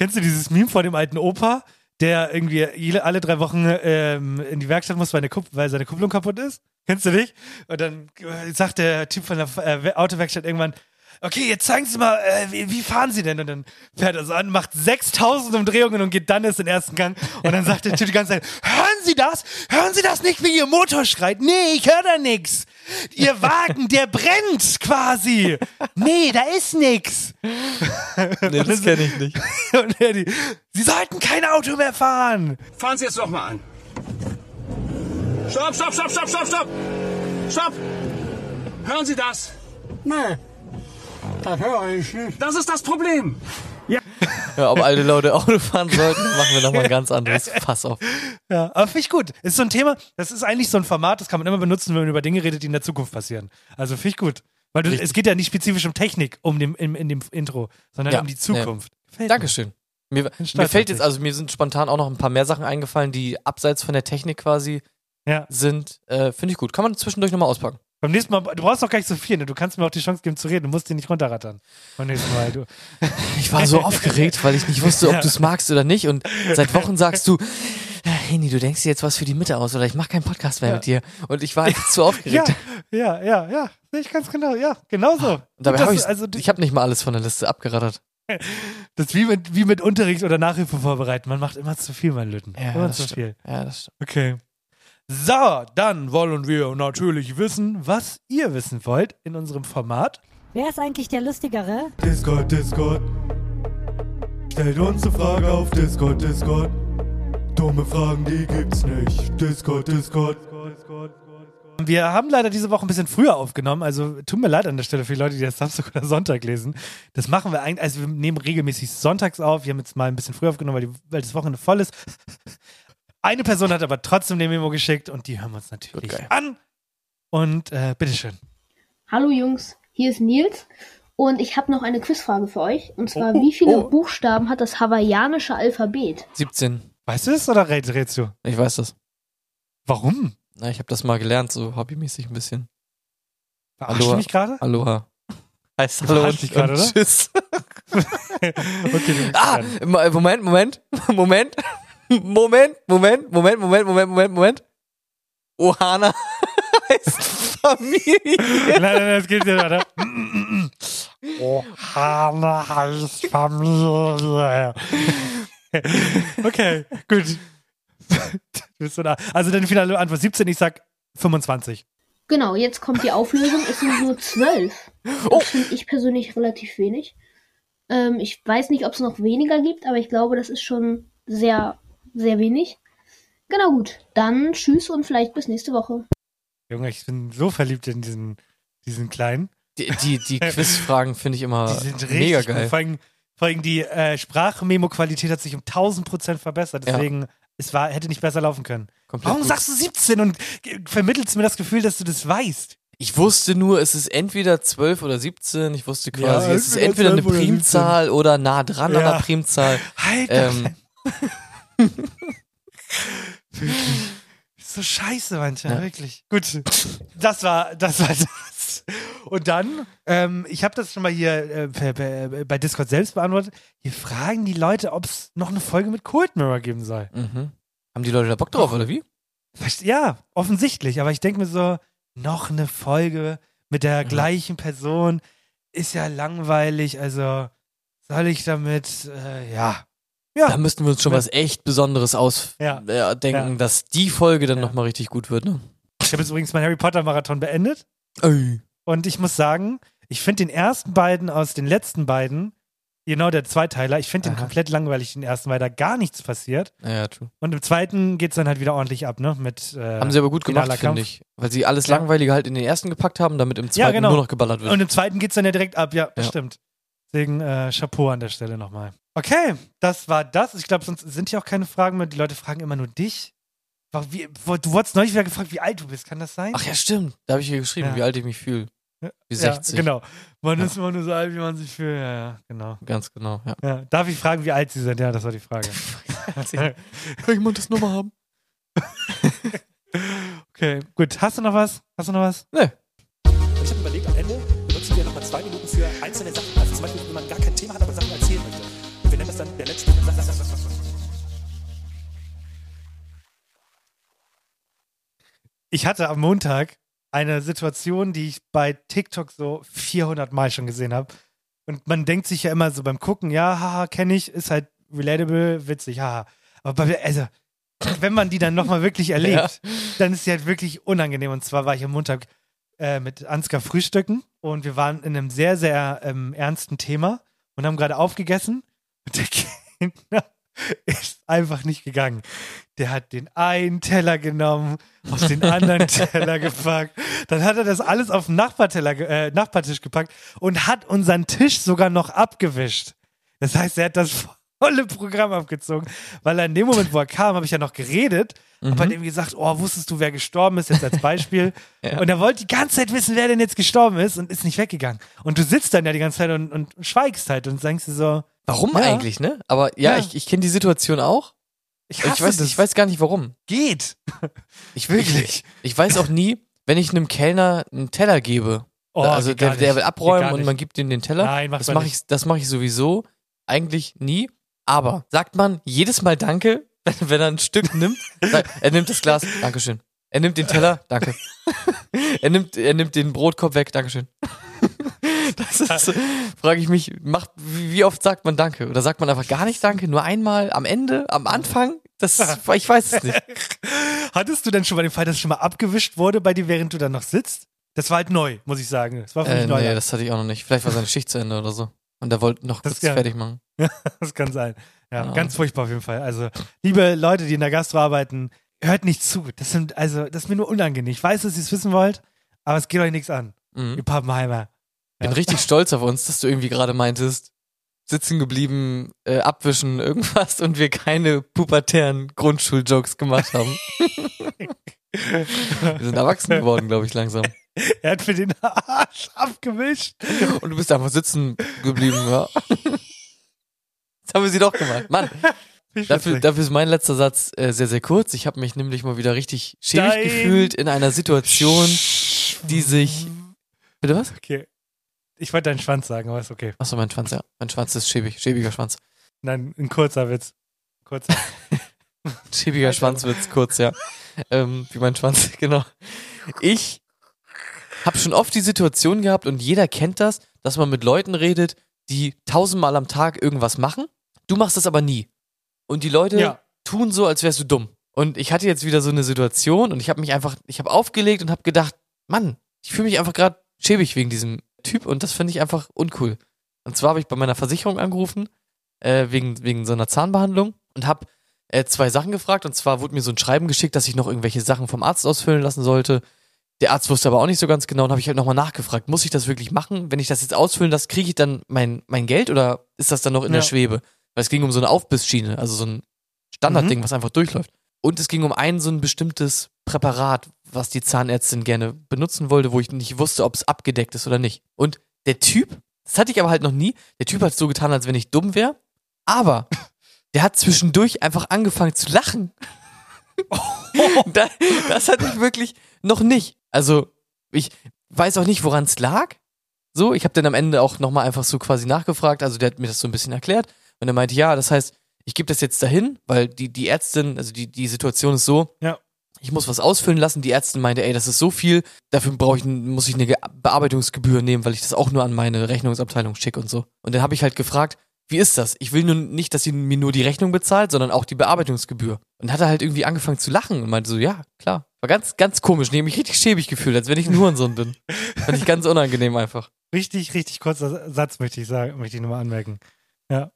Kennst du dieses Meme von dem alten Opa, der irgendwie alle drei Wochen ähm, in die Werkstatt muss, weil, Kupp- weil seine Kupplung kaputt ist? Kennst du dich? Und dann sagt der Typ von der äh, Autowerkstatt irgendwann, okay, jetzt zeigen Sie mal, äh, wie, wie fahren Sie denn? Und dann fährt er so an, macht 6000 Umdrehungen und geht dann erst in den ersten Gang. Und dann sagt der Typ die ganze Zeit, hören Sie das? Hören Sie das nicht, wie Ihr Motor schreit? Nee, ich höre da nix. Ihr Wagen, der brennt quasi. Nee, da ist nix. Nee, das kenne ich nicht. Und er die, Sie sollten kein Auto mehr fahren. Fahren Sie jetzt noch mal an. Stopp, stopp, stopp, stopp, stopp, stopp. Stopp. Hören Sie das? Nee, das höre ich nicht. Das ist das Problem. Ja, ob alte Leute Auto fahren sollten, machen wir nochmal ein ganz anderes Fass auf. Ja, aber finde ich gut. Ist so ein Thema, das ist eigentlich so ein Format, das kann man immer benutzen, wenn man über Dinge redet, die in der Zukunft passieren. Also finde ich gut. Weil du, es geht ja nicht spezifisch um Technik um dem, in, in dem Intro, sondern Ja, um die Zukunft. Ja. Dankeschön. Mir, mir fällt jetzt, also mir sind spontan auch noch ein paar mehr Sachen eingefallen, die abseits von der Technik quasi Ja. sind. Äh, Finde ich gut. Kann man zwischendurch nochmal auspacken. Beim nächsten Mal, du brauchst doch gar nicht so viel, ne? Du kannst mir auch die Chance geben zu reden. Du musst den nicht runterrattern. Beim nächsten Mal, du. Ich war so aufgeregt, weil ich nicht wusste, ob du es magst oder nicht. Und seit Wochen sagst du, Henny, du denkst dir jetzt was für die Mitte aus oder ich mache keinen Podcast mehr Ja. mit dir. Und ich war einfach zu aufgeregt. Ja, ja, ja, ja. Sehe ich ganz genau. Ja, genau so. Und dabei habe ich, also, ich habe nicht mal alles von der Liste abgerattert. Das ist wie mit, wie mit Unterricht oder Nachhilfe vorbereiten. Man macht immer zu viel, mein Lütten. Ja, immer zu stimmt. viel. Ja, das stimmt. Okay. So, dann wollen wir natürlich wissen, was ihr wissen wollt in unserem Format. Wer ist eigentlich der Lustigere? Discord, Discord. Stellt uns eine Frage auf Discord, Discord. Dumme Fragen, die gibt's nicht. Discord, Discord. Wir haben leider diese Woche ein bisschen früher aufgenommen, also tut mir leid an der Stelle für die Leute, die das Samstag oder Sonntag lesen. Das machen wir eigentlich, also wir nehmen regelmäßig sonntags auf. Wir haben jetzt mal ein bisschen früher aufgenommen, weil, die, weil das Wochenende voll ist. Eine Person hat aber trotzdem den Memo geschickt und die hören wir uns natürlich an. Und äh, bitteschön. Hallo Jungs, hier ist Nils und ich habe noch eine Quizfrage für euch. Und zwar, wie viele Buchstaben hat das hawaiianische Alphabet? 17. Weißt du es oder rätst, du? Ich weiß das. Warum? Na, ich habe das mal gelernt, so hobbymäßig ein bisschen. Verarschst du mich gerade? Aloha. Heißt Du Hallo und, mich gerade, und oder? Tschüss. okay, ah, Mo- Moment, Moment, Moment, Moment, Moment, Moment, Moment, Moment, Moment, Moment. Ohana heißt Familie. Nein, nein, nein, es geht nicht weiter. Oh, Hanna heißt Familie. okay, gut. So nah. Also deine finale Antwort 17, ich sag 25. Genau, jetzt kommt die Auflösung. Es sind nur zwölf. Das finde ich persönlich relativ wenig. Ähm, ich weiß nicht, ob es noch weniger gibt, aber ich glaube, das ist schon sehr, sehr wenig. Genau gut. Dann tschüss und vielleicht bis nächste Woche. Junge, ich bin so verliebt in diesen, diesen Kleinen. Die, die, die Quizfragen finde ich immer Die sind mega geil. Vor allem, vor allem die äh, Sprachmemo-Qualität hat sich um 1000 Prozent verbessert. Ja. Deswegen, es war, hätte nicht besser laufen können. Komplett Warum gut. sagst du 17 und vermittelst mir das Gefühl, dass du das weißt? Ich wusste nur, es ist entweder 12 oder 17. Ich wusste Ja, quasi, es ist entweder eine 12 oder 17. Primzahl oder nah dran an Ja. der Primzahl. Halt Ähm, So scheiße manchmal, Ja. wirklich. Gut, das war, das war das. Und dann, ähm, ich habe das schon mal hier äh, per, bei Discord selbst beantwortet. Hier fragen die Leute, ob es noch eine Folge mit Cold Mirror geben soll. mhm. Haben die Leute da Bock drauf, oder wie? Ja, offensichtlich. Aber ich denke mir so, noch eine Folge mit der gleichen Person ist ja langweilig. Also soll ich damit, äh, ja. Ja. Da müssten wir uns schon Ja. was echt Besonderes ausdenken, Ja. denken, Ja. dass die Folge dann nochmal richtig gut wird. Ne? Ich habe jetzt übrigens meinen Harry Potter Marathon beendet. Ey. Und ich muss sagen, ich finde den ersten beiden aus den letzten beiden, genau der Zweiteiler, ich finde den Aha. komplett langweilig, den ersten, weil da gar nichts passiert. Ja, true. Und im zweiten geht es dann halt wieder ordentlich ab, ne? Mit, äh, Haben sie aber gut gemacht, finde ich. Weil sie alles Ja. Langweilige halt in den ersten gepackt haben, damit im zweiten Ja, genau. nur noch geballert wird. Und im zweiten geht es dann ja direkt ab, ja, Ja. stimmt. Deswegen äh, Chapeau an der Stelle nochmal. Okay, das war das. Ich glaube, sonst sind hier auch keine Fragen mehr. Die Leute fragen immer nur dich. Wie, du wurdest neulich wieder gefragt, wie alt du bist. Kann das sein? Ach ja, stimmt. Da habe ich hier geschrieben, Ja. wie alt ich mich fühle. Wie 60. Ja, genau. Man Ja. ist immer nur so alt, wie man sich fühlt. Ja, ja, genau. Ganz genau, ja. Ja. Darf ich fragen, wie alt sie sind? Ja, das war die Frage. Kann jemand das nochmal haben? okay, gut. Hast du noch was? Hast du noch was? Nee. Ich hatte am Montag eine Situation, die ich bei TikTok so 400 Mal schon gesehen habe. Und man denkt sich ja immer so beim Gucken, ja, haha, kenne ich, ist halt relatable, witzig, haha. Aber bei, also, wenn man die dann nochmal wirklich erlebt, dann ist sie halt wirklich unangenehm. Und zwar war ich am Montag äh, mit Ansgar frühstücken und wir waren in einem sehr, sehr ähm, ernsten Thema und haben gerade aufgegessen. Und der Kinder ist einfach nicht gegangen. Der hat den einen Teller genommen, auf den anderen Teller gepackt. Dann hat er das alles auf den Nachbarteller, äh, Nachbartisch gepackt und hat unseren Tisch sogar noch abgewischt. Das heißt, er hat das volle Programm abgezogen, weil er in dem Moment, wo er kam, habe ich ja noch geredet und bei Mhm. dem gesagt, oh, wusstest du, wer gestorben ist, jetzt als Beispiel. Ja. Und er wollte die ganze Zeit wissen, wer denn jetzt gestorben ist und ist nicht weggegangen. Und du sitzt dann ja die ganze Zeit und, und schweigst halt und denkst dir so, Warum Ja. eigentlich, ne? Aber ja, Ja. ich, ich kenne die Situation auch. Ich Ich, weiß, das. ich weiß gar nicht warum. geht. Ich Wirklich. Ich, ich weiß auch nie, wenn ich einem Kellner einen Teller gebe, Oh, also der, der will abräumen und man gibt ihm den Teller. Nein, das mache ich, das mache ich sowieso eigentlich nie. Aber sagt man jedes Mal Danke, wenn, wenn er ein Stück nimmt? Er nimmt das Glas, Dankeschön. Er nimmt den Teller, danke. er nimmt, er nimmt den Brotkorb weg, Dankeschön. Das ist, so- frage ich mich, macht, wie wie oft sagt man Danke? Oder sagt man einfach gar nicht Danke? Nur einmal am Ende, am Anfang? Das, ich weiß es nicht. Hattest du denn schon mal den Fall, dass es schon mal abgewischt wurde bei dir, während du dann noch sitzt? Das war halt neu, muss ich sagen. Das war für mich Äh, neu. nee, das hatte ich auch noch nicht. Vielleicht war seine Schicht zu Ende oder so. Und er wollte noch Das kurz kann- fertig machen. das kann sein. Ja, Ja. ganz furchtbar auf jeden Fall. Also, liebe Leute, die in der Gastro arbeiten, hört nicht zu. Das sind, also, das ist mir nur unangenehm. Ich weiß, dass ihr es wissen wollt, aber es geht euch nichts an. Mhm. Ihr Pappenheimer. Bin richtig stolz auf uns, dass du irgendwie gerade meintest, sitzen geblieben, äh, abwischen, irgendwas und wir keine pubertären Grundschuljokes gemacht haben. wir sind erwachsen geworden, glaube ich, langsam. Er hat mir den Arsch abgewischt. Und du bist einfach sitzen geblieben, ja. Jetzt haben wir sie doch gemacht. Mann, dafür, dafür ist mein letzter Satz äh, sehr, sehr kurz. Ich habe mich nämlich mal wieder richtig schäbig Dein- gefühlt in einer Situation, die sich... Bitte was? Okay. Ich wollte deinen Schwanz sagen, aber ist okay. Achso, mein Schwanz, ja. Mein Schwanz ist schäbig. Schäbiger Schwanz. Nein, ein kurzer Witz. Kurzer. Schäbiger Schwanzwitz, kurz, ja. Ähm, wie mein Schwanz, genau. Ich habe schon oft die Situation gehabt und jeder kennt das, dass man mit Leuten redet, die tausendmal am Tag irgendwas machen. Du machst das aber nie. Und die Leute Ja. tun so, als wärst du dumm. Und ich hatte jetzt wieder so eine Situation und ich habe mich einfach, ich habe aufgelegt und habe gedacht, Mann, ich fühle mich einfach gerade schäbig wegen diesem Typ und das finde ich einfach uncool. Und zwar habe ich bei meiner Versicherung angerufen, äh, wegen, wegen so einer Zahnbehandlung und habe äh, zwei Sachen gefragt. Und zwar wurde mir so ein Schreiben geschickt, dass ich noch irgendwelche Sachen vom Arzt ausfüllen lassen sollte. Der Arzt wusste aber auch nicht so ganz genau und habe ich halt nochmal nachgefragt, muss ich das wirklich machen? Wenn ich das jetzt ausfüllen lasse, kriege ich dann mein, mein Geld oder ist das dann noch in der Ja. Schwebe? Weil es ging um so eine Aufbissschiene, also so ein Standardding, was einfach durchläuft. Und es ging um ein so ein bestimmtes Präparat, was die Zahnärztin gerne benutzen wollte, wo ich nicht wusste, ob es abgedeckt ist oder nicht. Und der Typ, das hatte ich aber halt noch nie, der Typ hat so getan, als wenn ich dumm wäre, aber der hat zwischendurch einfach angefangen zu lachen. da, das hatte ich wirklich noch nicht. Also, ich weiß auch nicht, woran es lag. So, ich habe dann am Ende auch nochmal einfach so quasi nachgefragt. Also, der hat mir das so ein bisschen erklärt. Und er meinte, ja, das heißt, ich gebe das jetzt dahin, weil die, die Ärztin, also die, die Situation ist so, Ja. Ich muss was ausfüllen lassen. Die Ärztin meinte, ey, das ist so viel, dafür brauche ich, muss ich eine Ge- Bearbeitungsgebühr nehmen, weil ich das auch nur an meine Rechnungsabteilung schicke und so. Und dann habe ich halt gefragt, wie ist das? Ich will nun nicht, dass sie mir nur die Rechnung bezahlt, sondern auch die Bearbeitungsgebühr. Und hat er halt irgendwie angefangen zu lachen und meinte so, ja, klar. War ganz, ganz komisch. Ich hab mich richtig schäbig gefühlt, als wenn ich ein Hurensohn bin. Fand ich ganz unangenehm einfach. Richtig, richtig kurzer Satz möchte ich sagen, möchte ich nochmal anmerken. Ja.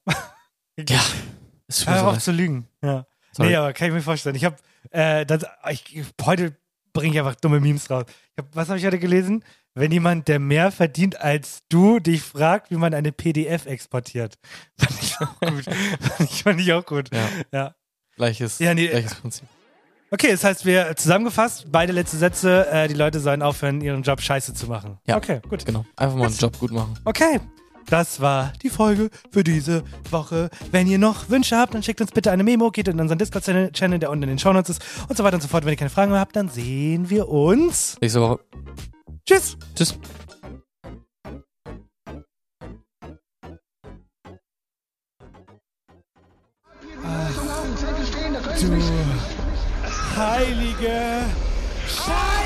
Ja. Ist schon so weit. zu lügen. Ja. Sorry. Nee, aber kann ich mir vorstellen. Ich habe, äh, das, ich, heute bringe ich einfach dumme Memes raus. Hab, was habe ich heute gelesen? Wenn jemand, der mehr verdient als du, dich fragt, wie man eine PDF exportiert. Fand ich auch gut. fand, ich, fand ich auch gut. Ja. ja. Gleiches, Ja, nee. gleiches Prinzip. Okay, das heißt, wir zusammengefasst, beide letzte Sätze, äh, die Leute sollen aufhören, ihren Job scheiße zu machen. Ja. Okay, gut. Genau. Einfach mal einen Job gut machen. Okay. Das war die Folge für diese Woche. Wenn ihr noch Wünsche habt, dann schickt uns bitte eine Memo, geht in unseren Discord-Channel, der unten in den Shownotes ist und so weiter und so fort. Wenn ihr keine Fragen mehr habt, dann sehen wir uns. Nächste Woche. Tschüss. Tschüss. Du heilige Scheiße!